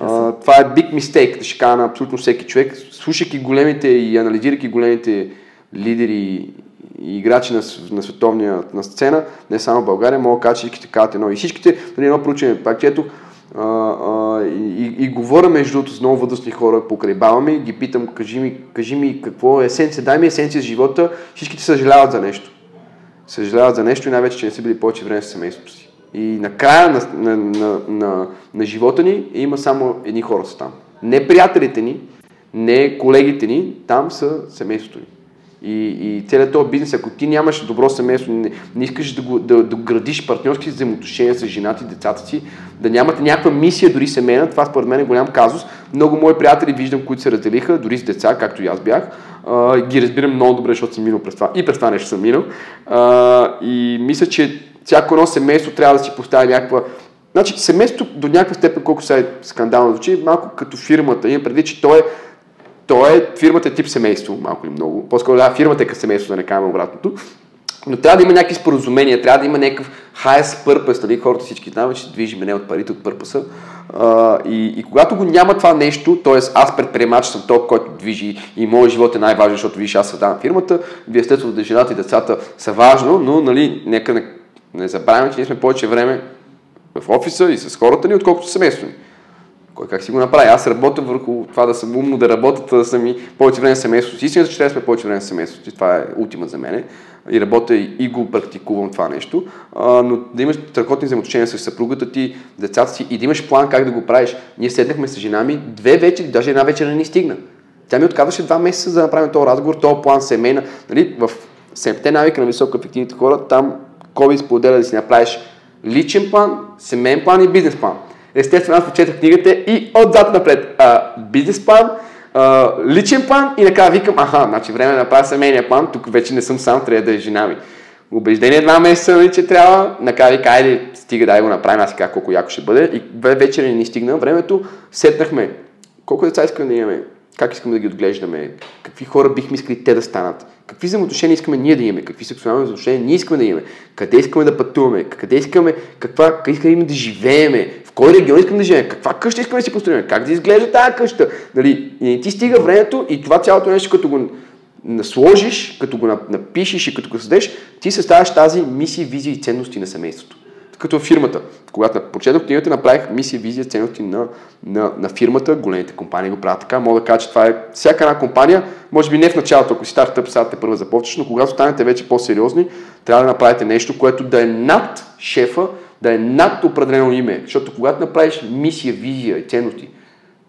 А, това е big mistake, да ще кажа на абсолютно всеки човек. Слушайки големите и анализирайки големите лидери и играчи на, на световния на сцена, не само в България, мога да кажа, че всичките казват едно. И всичките, нали, едно проучване, пак чето, а, а, и, и, говоря между другото с много възрастни хора покрай баба ми, ги питам, кажи ми, кажи ми какво е есенция, дай ми есенция с живота, всичките съжаляват за нещо. Съжаляват за нещо и най-вече, че не са били повече време с семейството си. И накрая на, на, на, на, на живота ни има само едни хора са там. Не приятелите ни, не колегите ни, там са семейството ни. И, и целият този бизнес, ако ти нямаш добро семейство, не, не искаш да, го, да, да градиш партньорски взаимоотношения с жената и децата си, да нямате някаква мисия, дори семейна, това според мен е голям казус. Много мои приятели виждам, които се разделиха, дори с деца, както и аз бях. А, ги разбирам много добре, защото съм минал през това. И през това нещо съм минал. А, и мисля, че всяко едно семейство трябва да си поставя някаква Значи семейството до някаква степен, колко са е скандално звучи, малко като фирмата. Има преди, че то е то е, фирмата е тип семейство, малко или много. По-скоро да, фирмата е като семейство, да не кажем обратното. Но трябва да има някакви споразумения, трябва да има някакъв highest purpose, нали? хората всички знаят, че движиме не от парите, от пърпаса. И, и когато го няма това нещо, т.е. аз предприемач съм този, който движи и моят живот е най-важен, защото виж, аз създавам фирмата, вие естествено да жената и децата са важно, но нали, нека не, не забравяме, че ние сме повече време в офиса и с хората ни, отколкото семейство ни. Кой как си го направи? Аз работя върху това да съм умно, да работя, да съм и повече време с семейството си. Истината, че трябва да сме повече време семейството. Това е ултима за мен. И работя и го практикувам това нещо. А, но да имаш страхотни взаимоотношения с съпругата ти, децата си и да имаш план как да го правиш. Ние седнахме с жена ми две вечери, даже една вечер не ни стигна. Тя ми отказваше два месеца за да направим този разговор, този план семейна. Нали, в седемте навика на високо ефективните хора, там Коби споделя да си направиш личен план, семейен план и бизнес план. Естествено, аз прочетах книгата и отзад напред. А, бизнес план, а, личен план и накрая викам, аха, значи време да направя семейния план, тук вече не съм сам, трябва да е жена ми. Убеждение два месеца, нали, че трябва, накрая вика, айде, стига да го направим, аз казах колко яко ще бъде. И вече не ни стигна времето, сетнахме колко деца искаме да имаме, как искаме да ги отглеждаме, какви хора бихме искали те да станат, какви взаимоотношения искаме ние да имаме, какви сексуални взаимоотношения ние искаме да имаме, къде искаме да пътуваме, къде искаме, каква, къде искаме да живееме, кой регион искаме да живеем, каква къща искаме да си построим, как да изглежда тази къща. Нали? И не ти стига времето и това цялото нещо, като го насложиш, като го напишеш и като го създадеш, ти съставяш тази мисия, визия и ценности на семейството като фирмата. Когато прочетох книгата, направих мисия, визия, ценности на, на, на фирмата. Големите компании го правят така. Мога да кажа, че това е всяка една компания, може би не в началото, ако си стартъп, сега те първа започваш, но когато станете вече по-сериозни, трябва да направите нещо, което да е над шефа, да е над определено име. Защото когато направиш мисия, визия и ценности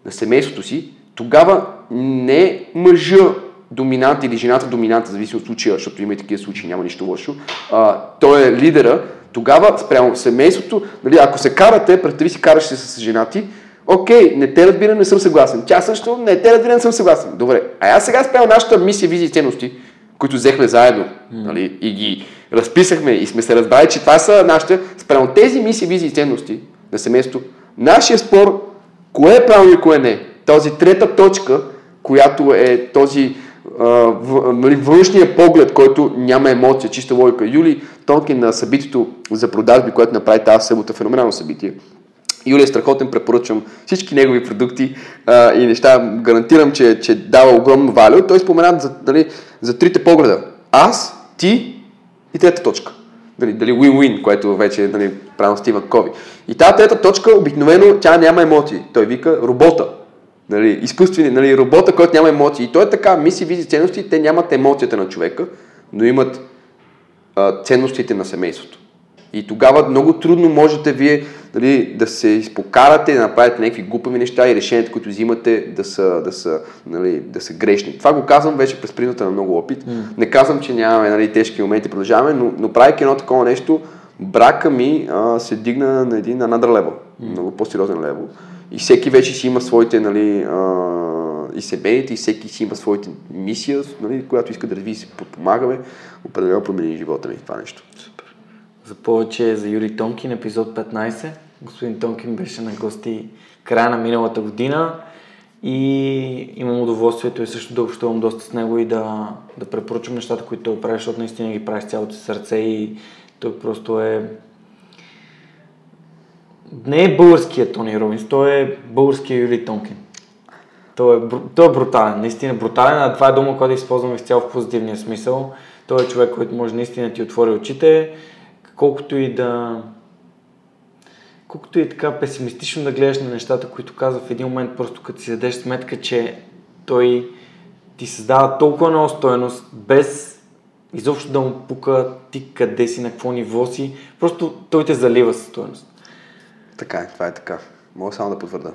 на семейството си, тогава не мъжа доминант или жената доминанта, зависи от случая, защото има и такива случаи, няма нищо лошо. А, той е лидера, тогава спрямо семейството, нали, ако се карате, представи си караш се с жена ти, окей, не те разбира, не съм съгласен. Тя също, не те разбира, не съм съгласен. Добре, а аз сега спрямо нашата мисия, визия и ценности, които взехме заедно нали, и ги разписахме и сме се разбрали, че това са нашите, спрямо тези мисии, визии и ценности на семейството, нашия спор, кое е правилно и кое не, този трета точка, която е този нали, външния поглед, който няма емоция, чиста логика. Юли Тонкин на събитието за продажби, което направи тази събота, феноменално събитие. Юли е страхотен, препоръчвам всички негови продукти а, и неща. Гарантирам, че, че дава огромно валю. Той спомена за, дали, за трите погледа. Аз, ти и трета точка. Дали, дали win-win, което вече нали, правилно Стивън Кови. И тази трета точка, обикновено, тя няма емоции. Той вика робота. Нали, изкуствени, нали, робота, който няма емоции. И той е така, мисли, визи, ценности, те нямат емоцията на човека, но имат а, ценностите на семейството. И тогава много трудно можете вие нали, да се изпокарате, да направите някакви глупави неща и решенията, които взимате да са, да са, нали, да са грешни. Това го казвам вече през призмата на много опит. Mm. Не казвам, че нямаме нали, тежки моменти, продължаваме, но, но правейки едно такова нещо, брака ми а, се дигна на един another level, mm. много по-сериозен левел. И всеки вече си има своите, нали, а, и семейните, и всеки си има своите мисия, нали, която иска да развие се подпомагаме. Определено промени живота ми това нещо. За повече за Юрий Тонкин, епизод 15. Господин Тонкин беше на гости края на миналата година и имам удоволствието и също да общувам доста с него и да, да препоръчам нещата, които той прави, защото наистина ги прави с цялото сърце и той просто е не е българският Тони Робинс, той е българския Юли Тонкин. Той е, той е брутален, наистина брутален, а това е дума, която използваме изцяло в позитивния смисъл. Той е човек, който може наистина ти отвори очите, колкото и да колкото и така песимистично да гледаш на нещата, които казва в един момент, просто като си дадеш сметка, че той ти създава толкова много стоеност, без изобщо да му пука ти къде си, на какво ниво си, просто той те залива със стоеност. Така е, това е така. Мога само да потвърда.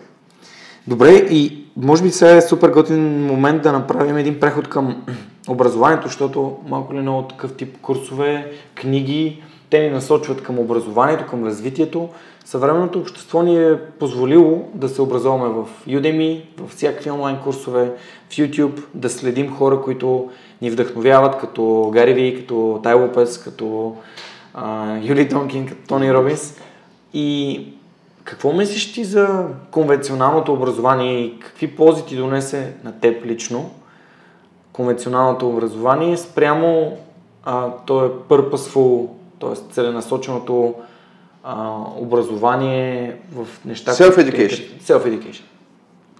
Добре, и може би сега е супер готин момент да направим един преход към образованието, защото малко ли много такъв тип курсове, книги, те ни насочват към образованието, към развитието. Съвременното общество ни е позволило да се образуваме в Udemy, в всякакви онлайн курсове, в YouTube, да следим хора, които ни вдъхновяват, като Гари Ви, като Тай Лопес, като а, Юли Тонкин, като Тони Робинс. И какво мислиш ти за конвенционалното образование и какви ползи ти донесе на теб лично конвенционалното образование спрямо а, то е purposeful, т.е. целенасоченото а, образование в неща... Self-education. Self-education.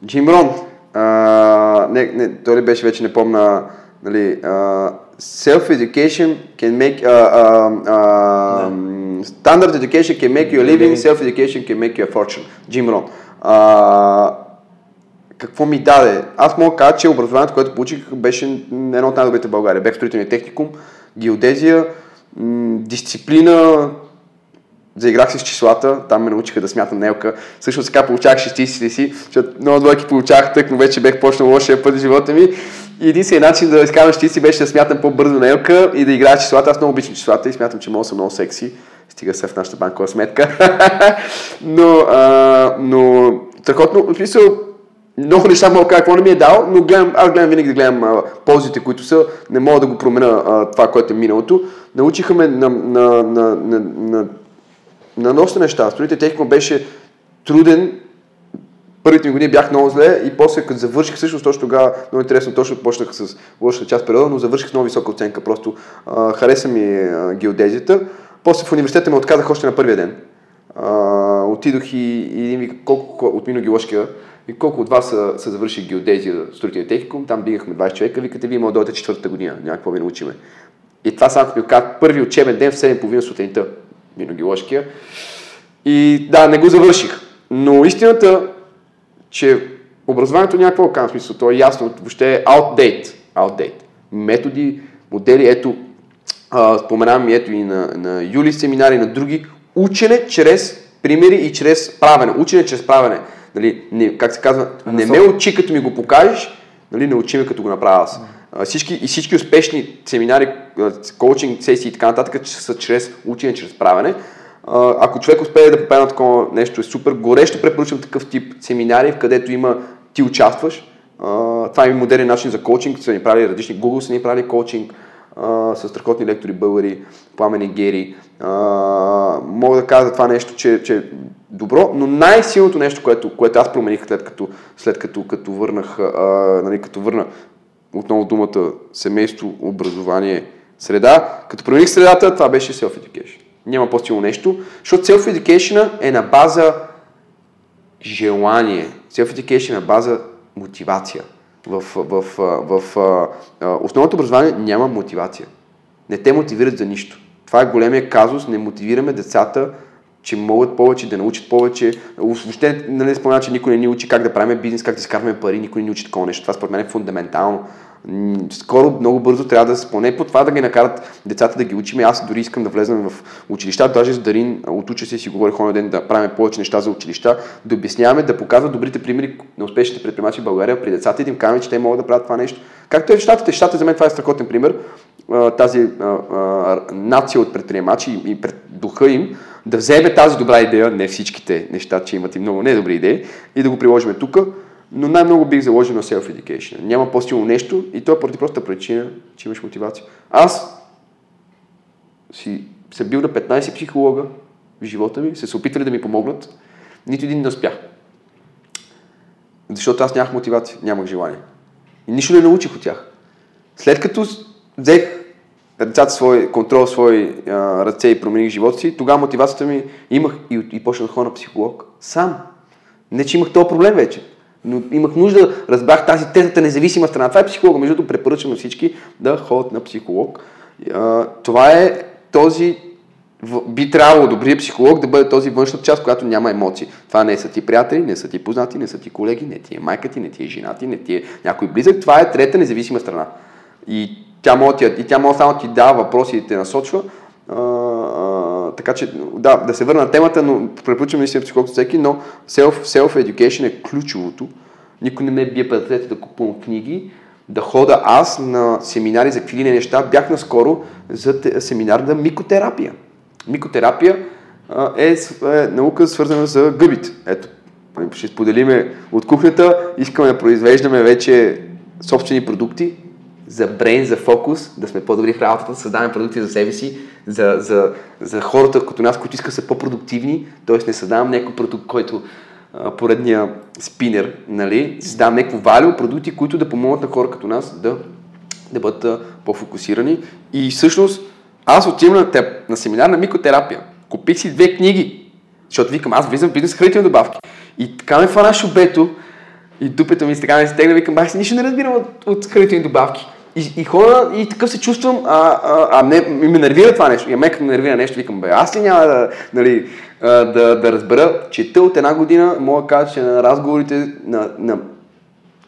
Джим Рон, а, не, не, той ли беше вече не помна, нали, а, self-education can make, uh, uh, uh, standard education can make you a living, self-education can make you a fortune. Джим Рон. А, какво ми даде? Аз мога да кажа, че образованието, което получих, беше едно от най-добрите в България. Бех строителния техникум, геодезия, м- дисциплина, заиграх се с числата, там ме научиха да смятам нелка. Също така получавах шестиците си, защото много двойки получавах тък, но вече бех почнал лошия път в живота ми. И единственият начин да изкарам шестици беше да смятам по-бързо нелка и да играя числата. Аз много обичам числата и смятам, че мога да съм много секси. Стига се в нашата банкова сметка. но, а, но, страхотно, в смисъл, много неща мога да кажа какво не ми е дал, но гледам, аз гледам винаги да гледам а, ползите, които са, не мога да го променя това, което е миналото. Научиха ме на, на, на, на, на, на доста неща. Строите технико беше труден, първите ми години бях много зле и после като завърших, всъщност точно тогава, много интересно, точно почнах с лошата част периода, но завърших с много висока оценка, просто а, хареса ми а, геодезията. После в университета ме отказах още на първия ден. А, отидох и, и един вика, колко от Миногиложкия и колко от вас са, са завършили геодезия, строителен техникум, там бигахме 20 човека, викате, вие може да четвъртата година, някакво ви научиме. И това само ми казах, първи учебен ден в 7.30 сутринта, Миногиложкия. И да, не го завърших. Но истината, че образованието няма какво да смисъл, то е ясно, въобще е outdate. outdate. Методи, модели, ето, а, споменавам и ето и на, на Юли семинари, на други. Учене чрез примери и чрез правене. Учене чрез правене. Нали, не, как се казва, не ме учи като ми го покажеш, нали, не учи ме като го направя аз. А, всички, и всички успешни семинари, коучинг сесии и така нататък са чрез учене, чрез правене. А, ако човек успее да попадне на такова нещо, е супер. Горещо препоръчвам такъв тип семинари, в където има ти участваш. А, това е модерен начин за коучинг, са ни правили различни, Google са ни правили коучинг, а, с страхотни лектори българи, пламени гери. А, мога да кажа това нещо, че, че е добро, но най-силното нещо, което, което аз промених след като, след като, като върнах, а, нали, като върна отново думата семейство, образование, среда, като промених средата, това беше self-education. Няма по-силно нещо, защото self-education е на база желание. Self-education е на база мотивация. В, в, в, в, основното образование няма мотивация. Не те мотивират за нищо. Това е големия казус. Не мотивираме децата, че могат повече, да научат повече. Въобще нали, спомена, че никой не ни учи как да правим бизнес, как да изкарваме пари, никой не ни учи такова нещо. Това според мен е фундаментално. Скоро, много бързо трябва да поне по това да ги накарат децата да ги учим. Аз дори искам да влезем в училища, даже с Дарин отуча се си говорих онен ден да правим повече неща за училища, да обясняваме, да показват добрите примери на успешните предприемачи в България при децата и да им казваме, че те могат да правят това нещо. Както е в Штатите. Штатите за мен това е страхотен пример. Тази нация от предприемачи и пред духа им да вземе тази добра идея, не всичките неща, че имат и много недобри идеи, и да го приложим тук но най-много бих заложил на self-education. Няма по-силно нещо и то е поради простата причина, че имаш мотивация. Аз си съм бил на 15 психолога в живота ми, се са опитали да ми помогнат, нито един не успях. Защото аз нямах мотивация, нямах желание. И нищо не научих от тях. След като взех децата свой контрол свои ръце и промених живота си, тогава мотивацията ми имах и, и почнах да ходя на психолог. Сам. Не, че имах този проблем вече. Но имах нужда, разбрах тази третата независима страна. Това е психолога. Между другото, препоръчвам всички да ходят на психолог. Това е този би трябвало добрия психолог да бъде този външна част, която няма емоции. Това не са ти приятели, не са ти познати, не са ти колеги, не ти е майка ти, не ти е жена ти, не ти е някой близък. Това е трета независима страна. И тя може, и тя може само ти дава въпроси и те насочва. А, а, така че, да, да се върна на темата, но препоръчвам наистина психолог всеки, но self, self-education е ключовото. Никой не ме бие пред да купувам книги, да хода аз на семинари за какви неща. Бях наскоро за те, семинар на микотерапия. Микотерапия е, е наука свързана с гъбите. Ето, ще споделиме от кухнята, искаме да произвеждаме вече собствени продукти, за брейн, за фокус, да сме по-добри в работата, да създаваме продукти за себе си, за, за, за хората като нас, които искат да са по-продуктивни, т.е. не създавам някой продукт, който а, поредния спинер, нали, създавам някакво валио, продукти, които да помогнат на хора като нас да, да бъдат а, по-фокусирани. И всъщност аз отивам на, теб, на семинар на микотерапия. Купих си две книги, защото викам, аз влизам в бизнес хранителни добавки. И така ме фана шубето и дупето ми така ме стегна, викам, аз нищо не разбирам от, от хранителни добавки. И, и хора, и такъв се чувствам, а, а, а не, ми нервира това нещо. И ме ме нервира нещо, викам, бе, аз ли няма да, нали, да, да разбера, че те от една година мога да кажа, че на разговорите на, на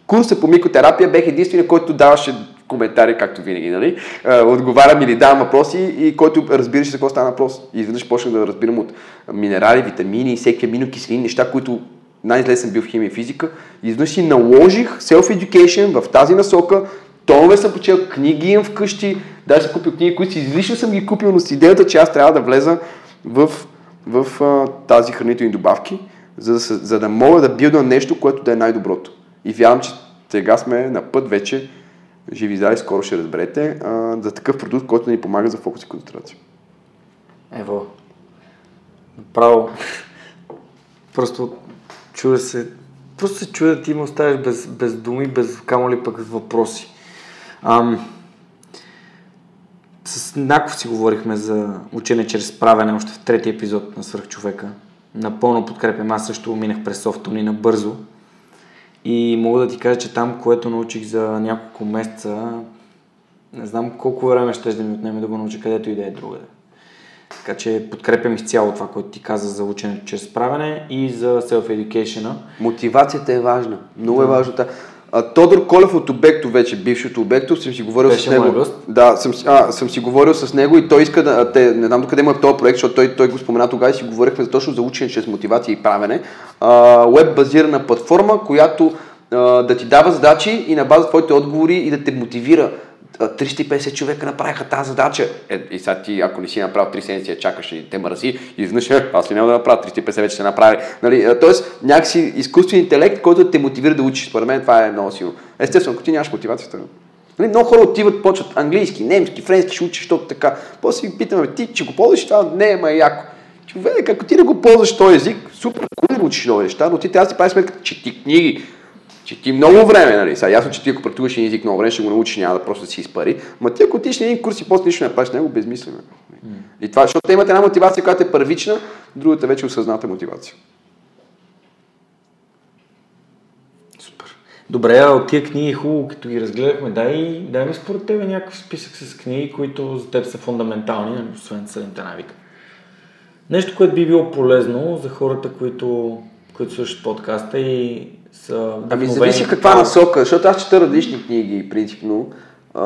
курса по микротерапия бех единствения, който даваше коментари, както винаги, нали? Отговарям или давам въпроси и който разбираше за какво стана въпрос. И изведнъж почнах да разбирам от минерали, витамини, всеки аминокиселини, неща, които най-зле съм бил в химия и физика. И изведнъж си наложих self-education в тази насока. Тонове съм почел, книги имам вкъщи, даже съм купил книги, които си излишно съм ги купил, но с идеята, че аз трябва да влеза в, в, в тази хранителни добавки, за да, за да мога да билда нещо, което да е най-доброто. И вярвам, че сега сме на път вече, живи здрави, скоро ще разберете, а, за такъв продукт, който ни помага за фокус и концентрация. Ево, направо, просто чуда се, просто се чуда да ти ме оставиш без, без думи, без камо ли пък въпроси. Ам, с Наков си говорихме за учене чрез правене още в третия епизод на Свърхчовека. Напълно подкрепям. Аз също минах през софтуни набързо. И мога да ти кажа, че там, което научих за няколко месеца, не знам колко време ще да ми отнеме да го науча където и да е другаде. Така че подкрепям изцяло това, което ти каза за ученето чрез правене и за self-education. Мотивацията е важна. Много е да. е важно. А, Тодор Колев от Обекто, вече бившото Обекто, съм си говорил Беше с него. Да, съм, а, съм си говорил с него и той иска да. Те, не знам докъде му е този проект, защото той, той го спомена тогава и си говорихме за точно за учене чрез мотивация и правене. Веб базирана платформа, която а, да ти дава задачи и на база твоите отговори и да те мотивира 350 човека направиха тази задача. Е, и сега ти, ако не си направил 3 седмици, чакаш и те мрази, и изведнъж, е, аз ли няма да направя 350 вече се направи. Нали, тоест, някакси изкуствен интелект, който те мотивира да учиш. Според мен това е много силно. Естествено, ако ти нямаш мотивацията. Нали, много хора отиват, почват английски, немски, френски, ще учиш, защото така. После ви питаме, ти, че го ползваш това, не е, ма яко. Човек, ако ти да го ползваш този език, супер, ако да учиш нови неща, но ти трябва да си правиш сметка, че ти книги, че ти много време, нали? Сега ясно, че ти ако практикуваш един език много време, ще го научиш, няма да просто да си изпари. Ма ти ако отидеш на един курс и после нищо не правиш него, безмислено. Mm. И това, защото те имат една мотивация, която е първична, другата вече е осъзната мотивация. Супер. Добре, а от тия книги хубаво, като ги разгледахме, дай, дай ми според тебе някакъв списък с книги, които за теб са фундаментални, нали, освен седемте навика. Нещо, което би било полезно за хората, които, които слушат подкаста и са Ами зависи каква насока, защото аз чета различни книги, принципно. А,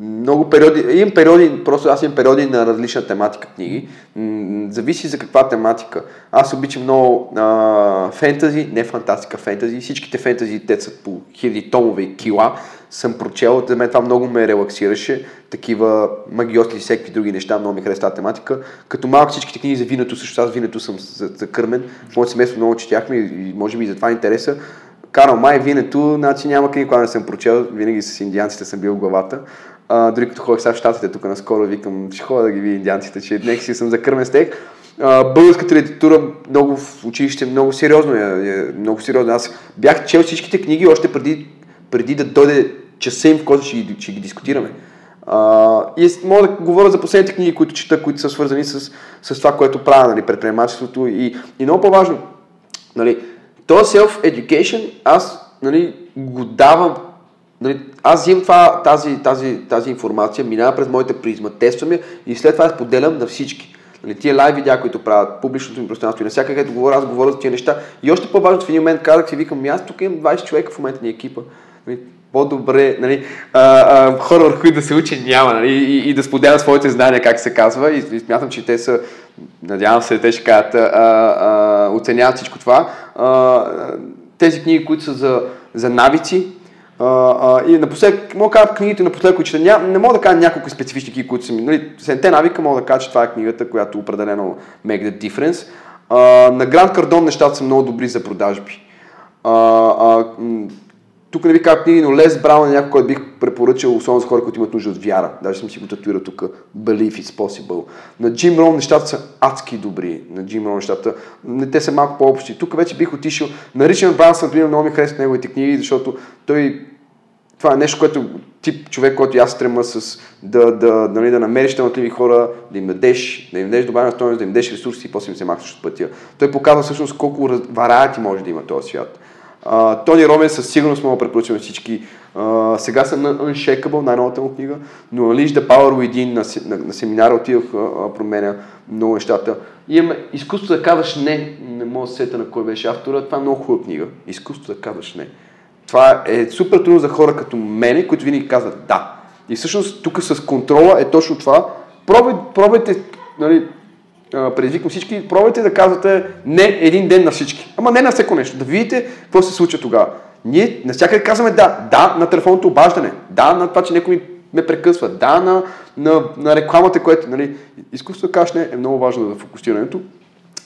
много периоди, имам периоди, просто аз имам периоди на различна тематика книги. Зависи за каква тематика. Аз обичам много а, фентази, не фантастика, фентази. Всичките фентази, те са по хиляди томове и кила съм прочел, за мен това много ме релаксираше, такива магиотни и всеки други неща, много ми хареса тематика. Като малък всичките книги за виното, също аз виното съм закърмен, в моето семейство много четяхме и може би за това интереса. Карал Май, виното, значи няма книги, която не съм прочел, винаги с индианците съм бил в главата. А, дори като ходих сега в Штатите, тук наскоро викам, ще ходя да ги видя индианците, че нека си съм закърмен с тях. българската литература много в училище, много сериозно е, е много сериозно. Аз бях чел всичките книги още преди, преди да дойде часа им, в който ще ги, ще ги дискутираме. А, и мога да говоря за последните книги, които чета, които са свързани с, с това, което правя, нали, предприемачеството и, и много по-важно, нали, то self-education, аз нали, го давам, нали, аз взимам това, тази, тази, тази информация, минава през моите призма, тествам и след това я споделям на всички. Нали, тия лайв видеа, които правят, публичното ми пространство и на всяка където говоря, аз говоря за тия неща. И още по-важно в един момент казах си, викам, аз тук имам 20 човека в момента ни екипа. Нали, по-добре, нали, а, а, хора, върху които да се учи няма, нали, и, и да споделя своите знания, как се казва, и, и смятам, че те са, надявам се, те ще кажат, а, а, оценяват всичко това. А, тези книги, които са за, за навици, и напоследък, мога да кажа книгите напоследък, които чета, не мога да кажа няколко специфични книги, които са ми, нали, седемте навика, мога да кажа, че това е книгата, която определено make the difference. А, на Гранд Кардон нещата са много добри за продажби. А, а, тук не ви казвам книги, но Лес Браун е някой, който бих препоръчал, особено за хора, които имат нужда от вяра. Даже съм си го татуирал тук. Believe it's possible. На Джим Рон нещата са адски добри. На Джим Рон нещата, не, те са малко по-общи. Тук вече бих отишъл. На Ричард Брансън, например, много ми харесват неговите книги, защото той това е нещо, което тип човек, който аз трема с да, да, нали, да намериш талантливи хора, да им дадеш, да им дадеш добавена стоеност, да им дадеш ресурси и после им се махнеш от пътя. Той показва всъщност колко варианти може да има този свят. Uh, Тони Ромен със сигурност мога да препоръчаме всички. Uh, сега съм на Unshakable, най-новата му книга, но Unleash the Power Within на, на, на семинара отидох променя много нещата. И имаме изкуство да казваш не, не мога да сета на кой беше автора, това е много хубава книга. Изкуство да казваш не. Това е супер трудно за хора като мене, които винаги казват да. И всъщност тук с контрола е точно това. Пробай, пробайте, нали, предизвикам всички, пробайте да казвате не един ден на всички. Ама не на всеко нещо. Да видите какво се случва тогава. Ние навсякъде казваме да. Да на телефонното обаждане. Да на това, че някой ми ме прекъсва. Да на, на, на рекламата, което, нали, изкуството да кажеш не е много важно за фокусирането.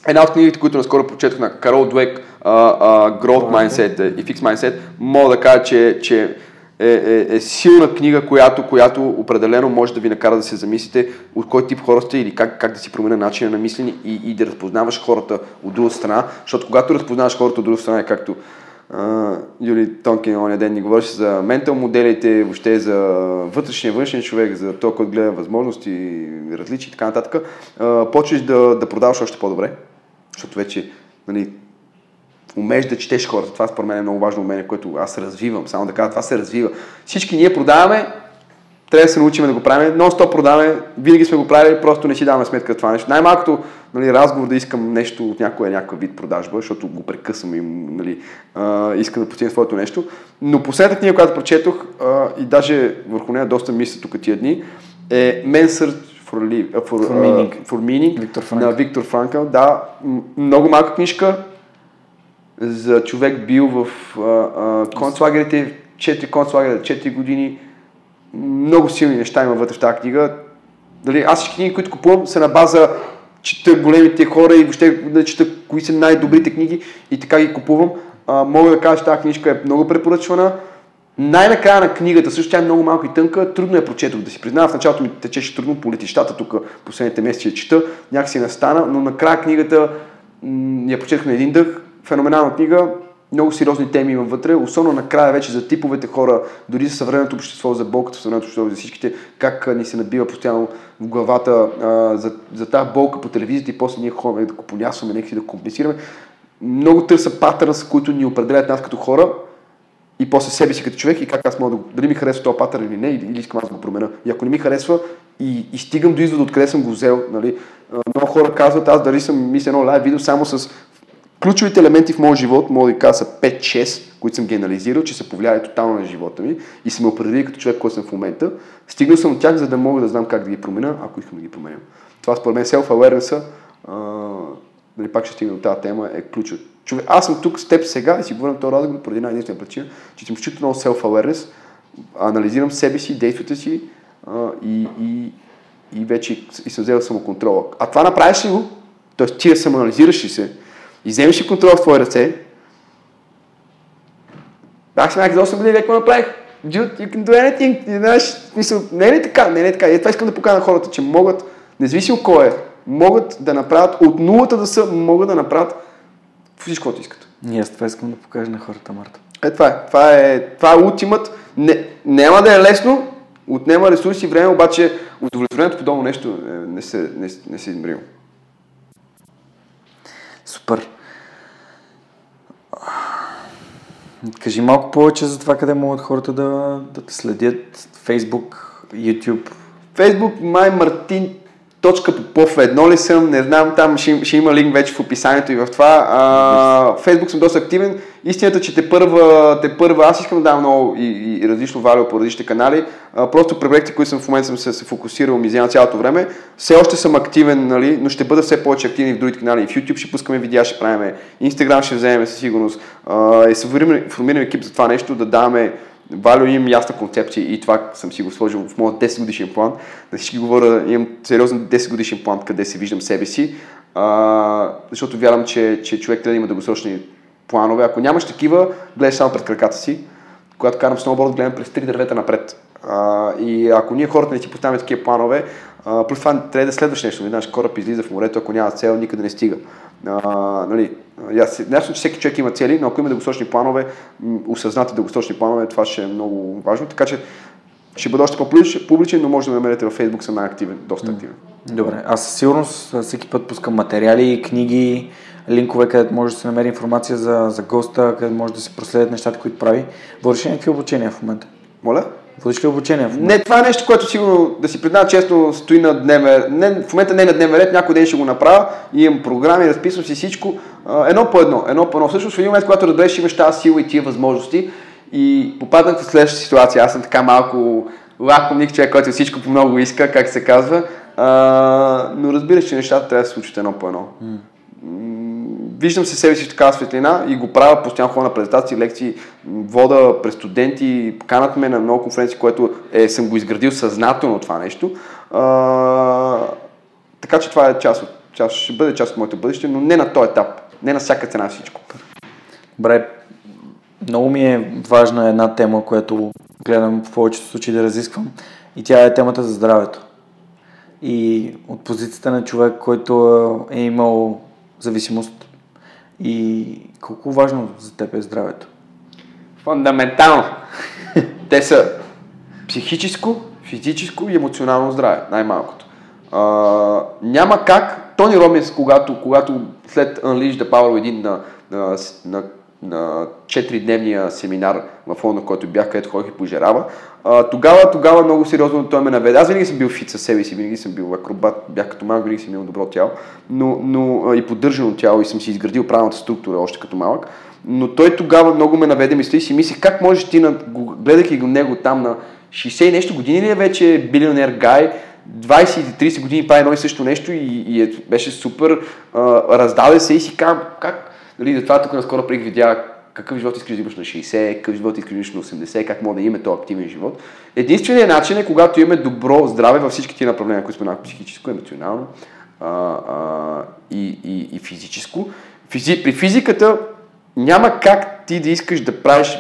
Една от книгите, които наскоро прочетох на Карол Дуек, uh, uh, Growth Mindset и Fix Mindset, мога да кажа, че, че е, е, е силна книга, която, която определено може да ви накара да се замислите от кой тип хора сте или как, как да си променя начина на мислене и, и да разпознаваш хората от друга страна, защото когато разпознаваш хората от друга страна, е както Uh, Юли Тонкин оня ден ни говореше за ментал моделите, въобще за вътрешния, външен човек, за то, който гледа възможности, различия и така нататък, uh, почваш да, да продаваш още по-добре, защото вече нали, умееш да четеш хората. Това според мен е много важно умение, което аз развивам. Само да кажа, това се развива. Всички ние продаваме, трябва да се научим да го правим. Но 100 продаваме, винаги сме го правили, просто не си даваме сметка това нещо. Най-малкото нали, разговор да искам нещо от някоя някакъв вид продажба, защото го прекъсвам и нали, а, искам да постигна своето нещо. Но последната книга, която прочетох а, и даже върху нея доста мисля тук тия дни, е Men Search for, for, for, Meaning, uh, for meaning Виктор на Виктор Франкъл. Да, много малка книжка, за човек бил в концлагерите, 4 концлагера, 4 години. Много силни неща има вътре в тази книга. Дали, аз всички книги, които купувам, са на база чета големите хора и въобще да чета кои са най-добрите книги и така ги купувам. А, мога да кажа, че тази книжка е много препоръчвана. Най-накрая на книгата, също тя е много малко и тънка, трудно я прочетох, да си признавам. В началото ми течеше трудно по летищата, тук последните месеци я чета, някакси не стана, но накрая книгата м- я прочетох на един дъх, феноменална книга, много сериозни теми има вътре, особено накрая вече за типовете хора, дори за съвременното общество, за болката в съвременното общество, за всичките, как ни се набива постоянно в главата а, за, за тази болка по телевизията и после ние ходим да го понясваме, нека си да компенсираме. Много търса патърн, които ни определят нас като хора и после себе си като човек и как аз мога да дали ми харесва този патърн или не, или, или искам аз да го променя. И ако не ми харесва и, и стигам до извода откъде съм го взел, нали, много хора казват, аз дали съм мисля едно лайв видео само с Ключовите елементи в моят живот, мога да кажа, са 5-6, които съм ги че са повлияли тотално на живота ми и са ме определили като човек, който съм в момента. Стигнал съм от тях, за да мога да знам как да ги променя, ако искам да ги променям. Това според мен self-awareness, нали, пак ще стигна до тази тема, е ключът. Човек, аз съм тук с теб сега и си говорим този разговор поради една единствена причина, че съм чуто много self-awareness, анализирам себе си, действията си а, и, и, и вече и съм взел самоконтрола. А това направиш ли го? Тоест ти я самоанализираш ли се? и вземеш ли контрол в твои ръце, бях си за 8 години, какво направих? Dude, you can do anything. Знаеш, мисъл, не е ли така? Не е ли така? И това искам да покажа на хората, че могат, независимо кой е, могат да направят, от нулата да са, могат да направят всичко, което искат. И аз това искам да покажа на хората, Марта. Е, това е. Това е, това е ултимат. Не, няма да е лесно, отнема ресурси и време, обаче удовлетворението подобно нещо е, не се, не, не се измерило. Супер. Кажи малко повече за това къде могат хората да, да те следят. Facebook, YouTube. Facebook, май Мартин точка Попов едно ли съм, не знам, там ще, ще има линк вече в описанието и в това. А, Фейсбук съм доста активен. Истината, че те първа, те първа аз искам да давам много и, и различно валио по различните канали. А, просто проекти, които съм в момента съм се, се фокусирал мизия цялото време. Все още съм активен, нали, но ще бъда все повече активен в другите канали. И в YouTube ще пускаме видеа, ще правим. Instagram ще вземем със сигурност. А, и се формираме екип за това нещо, да даваме Валю имам ясна концепция и това съм си го сложил в моят 10 годишен план. Да всички говоря, имам сериозен 10 годишен план, къде се виждам себе си, а, защото вярвам, че, че човек трябва да има дългосрочни планове. Ако нямаш такива, гледаш само пред краката си. Когато карам сноуборд, гледам през три дървета напред. А, и ако ние хората не си поставяме такива планове, а, плюс това трябва да следваш нещо. Наш кораб излиза в морето, ако няма цел, никъде не стига. А, нали, ясно, че всеки човек има цели, но ако има дългосрочни планове, осъзнати дългосрочни планове, това ще е много важно. Така че ще бъда още по-публичен, но може да ме намерите във Facebook, съм най-активен, доста активен. Добре, аз със сигурност всеки път пускам материали, книги, линкове, където може да се намери информация за, за госта, където може да се проследят нещата, които прави. Ли някакви обучения в момента? Моля? Водиш ли обучения в? Не, това е нещо, което сигурно, да си признава честно, стои на дневен не, В момента не е на дневен ред, някой ден ще го направя. И имам програми, разписвам си всичко. Едно по едно, едно по едно. Всъщност в един момент, когато разбереш, имаш тази сила и тия възможности, и попаднах в следващата ситуация. Аз съм така малко лакомник човек, който всичко по много иска, как се казва. А, но разбираш, че нещата трябва да се случат едно по едно. Mm. Виждам се себе си в такава светлина и го правя постоянно хора на презентации, лекции, вода през студенти, поканат ме на много конференции, което е, съм го изградил съзнателно това нещо. А, така че това е част от, част, ще бъде част от моето бъдеще, но не на този етап, не на всяка цена всичко. Добре, много ми е важна една тема, която гледам в повечето случаи да разисквам и тя е темата за здравето. И от позицията на човек, който е имал зависимост и колко важно за теб е здравето? Фундаментално. Те са психическо, физическо и емоционално здраве, най-малкото. А, няма как Тони Робинс, когато, когато след Unleash the Power Within на, на, на на 4-дневния семинар в Лондон, който бях, където ходих и пожарава. тогава, тогава много сериозно той ме наведе. Аз винаги съм бил фит със себе си, винаги съм бил акробат, бях като малък, винаги съм имал добро тяло, но, но и поддържано тяло и съм си изградил правилната структура още като малък. Но той тогава много ме наведе мисли и си мисли, как можеш ти, на, гледайки го него там на 60 нещо години ли е вече билионер гай, 20-30 години прави едно и също нещо и, и е, беше супер, а, раздаде се и си казвам, как, Нали, затова тук наскоро прех видя какъв живот искаш да имаш на 60, какъв живот искаш да имаш на 80, как мога да имаме този активен живот. Единственият начин е когато имаме добро здраве във всички тия направления, които споменах, психическо, емоционално а, а, и, и, и физическо. Физи, при физиката няма как ти да искаш да правиш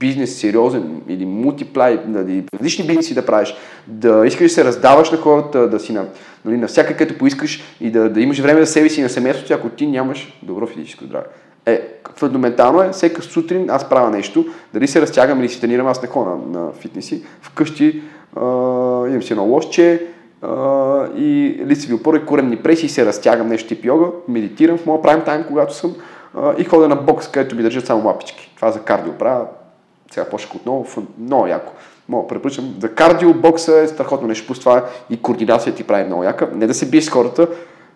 бизнес сериозен или мултиплай, нали, различни бизнеси да правиш, да искаш да се раздаваш на хората, да си на, нали, на всяка като поискаш и да, да имаш време за себе си и на семейството, ако ти нямаш добро физическо здраве. Е, фундаментално е, всека сутрин аз правя нещо, дали се разтягам или си тренирам, аз не ходя на, на фитнеси, вкъщи а, имам си едно лошче а, и лицеви опори, коремни преси и се разтягам нещо тип йога, медитирам в моя прайм тайм, когато съм а, и ходя на бокс, където ми държат само лапички. Това за кардио правя, сега почнах отново, много яко. Мога препоръчам. За кардио, бокса е страхотно нещо, плюс това и координация ти прави много яка. Не да се биеш с хората,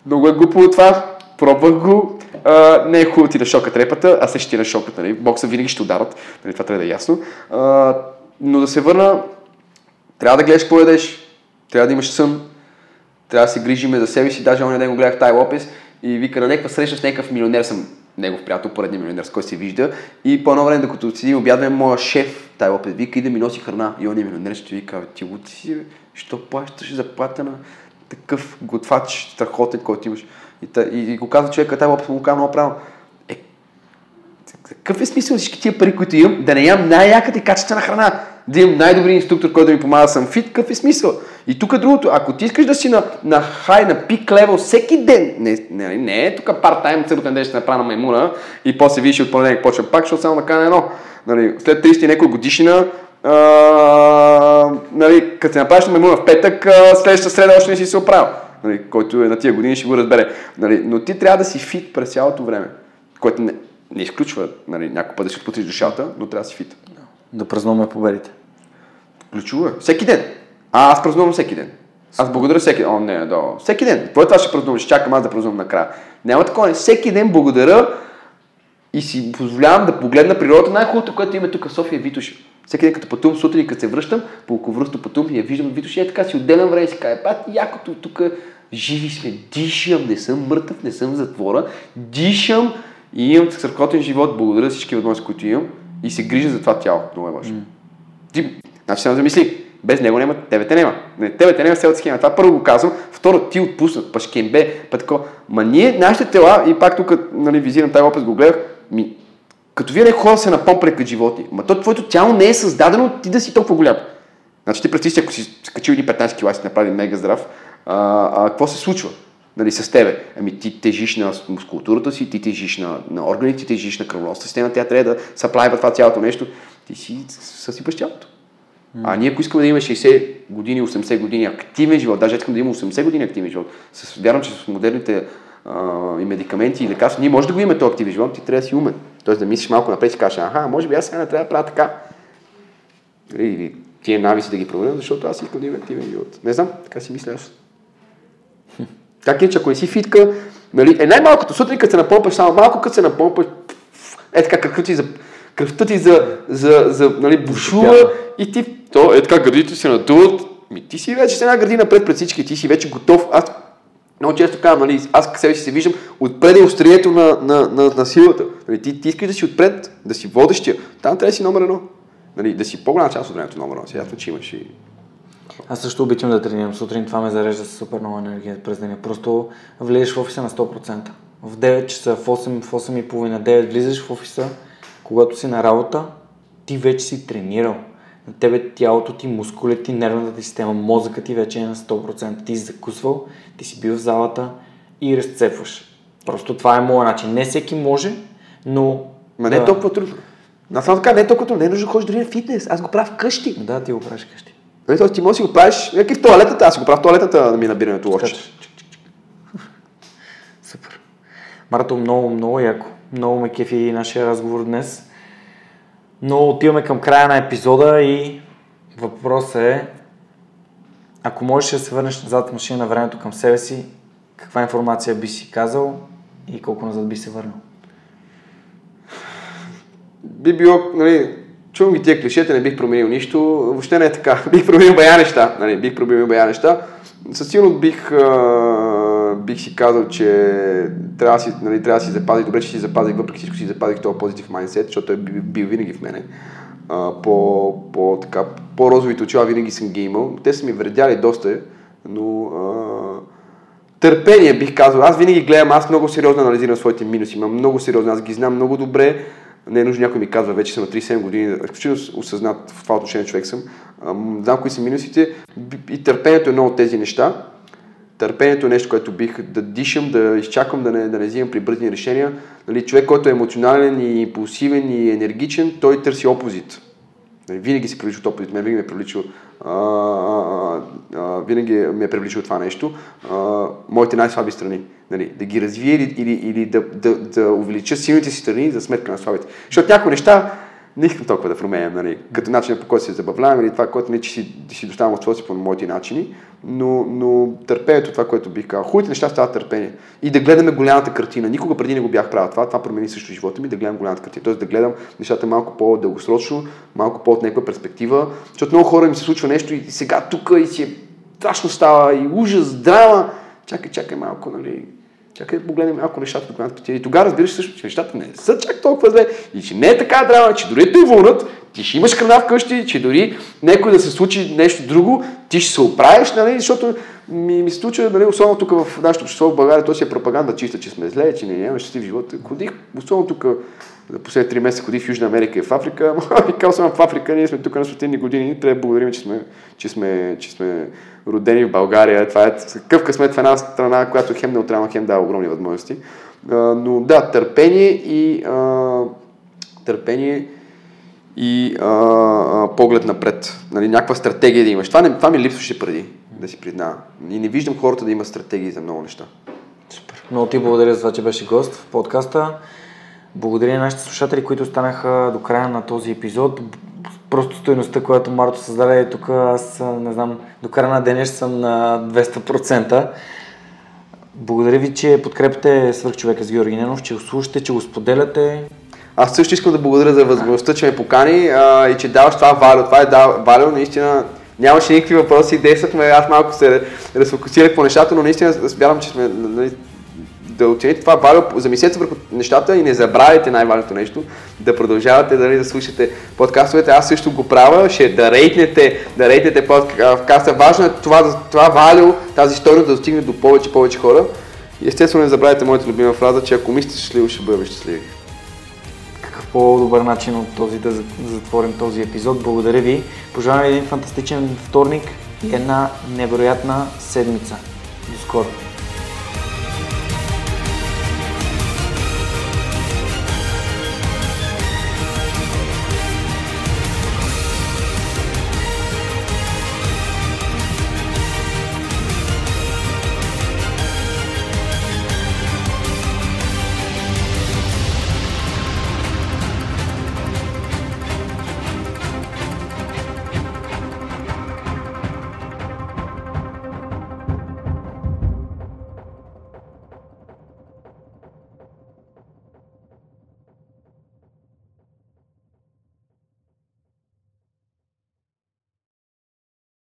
много е глупо това, пробвах го, а, не е хубаво ти да шока трепата, а се ти на шоката. Нали? Бокса винаги ще ударат, нали? това трябва да е ясно. А, но да се върна, трябва да гледаш какво ядеш, трябва да имаш сън, трябва да се грижиме за себе си. Даже оня ден го гледах Тай Лопес и вика на някаква среща с някакъв милионер съм негов приятел, поредния милионер, с който се вижда. И по едно време, докато си обядваме, моя шеф, тай опит, вика и да ми носи храна. И он е милионер, ще вика, ти го си, що плащаш заплата на такъв готвач, страхотен, който имаш. И, и, и го казва човека, тай опит му казва много правилно. Е, какъв е смисъл всички тия пари, които имам, да не ям най-яката и качествена храна? да имам най-добри инструктор, който да ми помага да съм фит, какъв е смисъл? И тук е другото, ако ти искаш да си на, на хай, на пик левел всеки ден, не, не, не е тук парт-тайм, църтен ден ще направя на маймуна и после виж от понеделник почва пак, защото само накана едно. Нали, след 30 някой годишина, а, нали, като се направиш на маймуна в петък, следващата среда още не си се оправил. Нали, който е на тия години ще го разбере. Нали, но ти трябва да си фит през цялото време, което не, не изключва нали, някой път да си отпутриш душата, но трябва да си фит. Да празнуваме победите. Ключово е. Всеки ден. А, аз празнувам всеки ден. Аз благодаря всеки ден. О, не, да. Всеки ден. Какво е това ще празнувам? Ще чакам аз да празнувам накрая. Няма такова. Всеки ден благодаря и си позволявам да погледна природата. Най-хубавото, което има тук в София е. Всеки ден като пътувам сутрин и като се връщам, по околовръсто пътувам и я виждам Витоша и е така си отделям време и си кажа, пат, якото тук живи сме, дишам, не съм мъртъв, не съм в затвора, дишам и имам страхотен живот, благодаря всички възможности, които имам и се грижа за това тяло. Много е важно. Mm. Ти, значи се замисли, без него няма, тебе те няма. Не, тебе те няма селата схема. Това първо го казвам. Второ, ти отпуснат, пашкембе, па тако. Ма ние, нашите тела, и пак тук нали, визирам тази опис, го гледах, ми, като вие не хора се напомпали като животи, ма то твоето тяло не е създадено ти да си толкова голям. Значи ти представи си, ако си скачил ни 15 кила, си направи мега здрав, а, а, какво се случва? Нали, с тебе. Ами ти тежиш на мускулатурата си, ти тежиш на, на органите, ти тежиш на кръвоносната система, тя трябва да съплайва това цялото нещо. Ти си съсипаш тялото. А ние ако искаме да имаме 60 години, 80 години активен живот, даже искам да имаме 80 години активен живот, с, вярвам, че с модерните а, и медикаменти и лекарства, ние може да го имаме този активен живот, ти трябва да си умен. Тоест да мислиш малко напред и кажеш, аха, може би аз сега не трябва да правя така. Или, или тия навици да ги променя, защото аз искам да имам активен живот. Не знам, така си мисля аз. Как е, че ако не си фитка, нали, е най-малкото сутрин, като се напомпаш, само малко като се напомпаш, е така кръвта ти за, кръвта ти за, за, за нали, бушува и ти, то е така гърдите се надуват, ми ти си вече с една градина пред пред всички, ти си вече готов. Аз много често казвам, нали, аз себе си се виждам отпред е острието на, на, на, на силата. Нали, ти, ти искаш да си отпред, да си водещия. Там трябва да си номер едно. Нали, да си по-голяма част от времето номер едно. Сега че имаш и аз също обичам да тренирам сутрин, това ме зарежда с супер много енергия през деня. Просто влезеш в офиса на 100%. В 9 часа, в 8, в 8 и половина, 9 влизаш в офиса, когато си на работа, ти вече си тренирал. На тебе тялото ти, мускулите нервната ти система, мозъка ти вече е на 100%. Ти си закусвал, ти си бил в залата и разцепваш. Просто това е моят начин. Не всеки може, но... Ма не е толкова трудно. Аз само така, не е толкова трудно. Не е нужно да ходиш дори на фитнес. Аз го правя вкъщи. Да, ти го правиш вкъщи. Нали, т.е. ти можеш да си го правиш, някакви в туалетата, аз си го правя в туалетата да ми набирането лошче. Супер. Марто, много, много яко. Много ме кефи нашия разговор днес. Но отиваме към края на епизода и въпросът е, ако можеш да се върнеш назад в машина на времето към себе си, каква информация би си казал и колко назад би се върнал? Би било, нали, чувам ги тия клишета, не бих променил нищо. Въобще не е така. Бих променил бая неща. Нали, бих променил бая неща. Със сигурност бих, а, бих си казал, че трябва да си, нали, трябва си запази, добре, че си запазих, въпреки всичко си запазих този позитив майндсет, защото той бил, винаги в мене. А, по, по, така, по-розовите очила винаги съм ги имал. Те са ми вредяли доста, но а, търпение бих казал. Аз винаги гледам, аз много сериозно анализирам своите минуси, имам много сериозно, аз ги знам много добре не е нужно някой ми казва, вече съм на 37 години, изключително осъзнат в това отношение човек съм, знам кои са минусите и търпението е едно от тези неща. Търпението е нещо, което бих да дишам, да изчакам, да не, да не взимам прибързани решения. Нали, човек, който е емоционален и импулсивен и енергичен, той търси опозит. Нали, винаги си привлича от опозит. Мен винаги ме привлича, а, а, а, винаги ме е привлича това нещо. А, моите най-слаби страни. Нали, да ги развия или, или, или да, да, да увелича силните си страни за сметка на слабите. Защото някои неща не искам толкова да променям, нали, като начин по който се забавлявам или това, което не че си, си доставям от си по моите начини, но, но търпението, това, което бих казал. Хубавите неща стават търпение. И да гледаме голямата картина. Никога преди не го бях правил това. Това промени също живота ми, да гледам голямата картина. Тоест да гледам нещата малко по-дългосрочно, малко по-от някаква перспектива. Защото много хора им се случва нещо и сега тук и си е страшно става и ужас, драма. Чакай, чакай малко, нали, Чакай да погледнем малко нещата до голямата И тогава разбираш също, че нещата не са чак толкова зле. И че не е така драма, че дори те вълнат, ти ще имаш храна вкъщи, че дори някой да се случи нещо друго, ти ще се оправиш, нали, защото ми, ми се случва, нали, особено тук в нашето общество в България, то си е пропаганда чиста, че сме зле, че не нямаме щастлив живот. Ходих, особено тук за последните три месеца ходих в Южна Америка и в Африка. Викал съм в Африка, ние сме тук на светлини години, трябва да благодарим, че сме, че сме, че сме родени в България. Това е какъв късмет в една страна, която хем неутрална, хем дава огромни възможности. А, но да, търпение и а, търпение и а, а, поглед напред. Нали, някаква стратегия да имаш. Това, не, това ми липсваше преди, да си признавам. И не виждам хората да имат стратегии за много неща. Супер. Много ти благодаря за това, че беше гост в подкаста. Благодаря на нашите слушатели, които станаха до края на този епизод. Просто стоеността, която Марто създаде е тук, аз не знам, до края на деня ще съм на 200%. Благодаря ви, че подкрепите свърх човека с Георги Ненов, че го слушате, че го споделяте. Аз също искам да благодаря за възможността, че ме покани а, и че даваш това валю. Това е валю, наистина нямаше никакви въпроси, действахме, аз малко се разфокусирах по нещата, но наистина смятам, че сме нали, да оцените това валю, замислете върху нещата и не забравяйте най-важното нещо, да продължавате дали, да слушате подкастовете. Аз също го правя, ще да рейтнете, да рейтнете подкаста. Важно е това, това валю, тази история да достигне до повече повече хора. И естествено не забравяйте моята любима фраза, че ако мислите щастливо, ще бъдете щастливи. по-добър начин от този да затворим този епизод. Благодаря ви. Пожелавам ви един фантастичен вторник и една невероятна седмица. До скоро!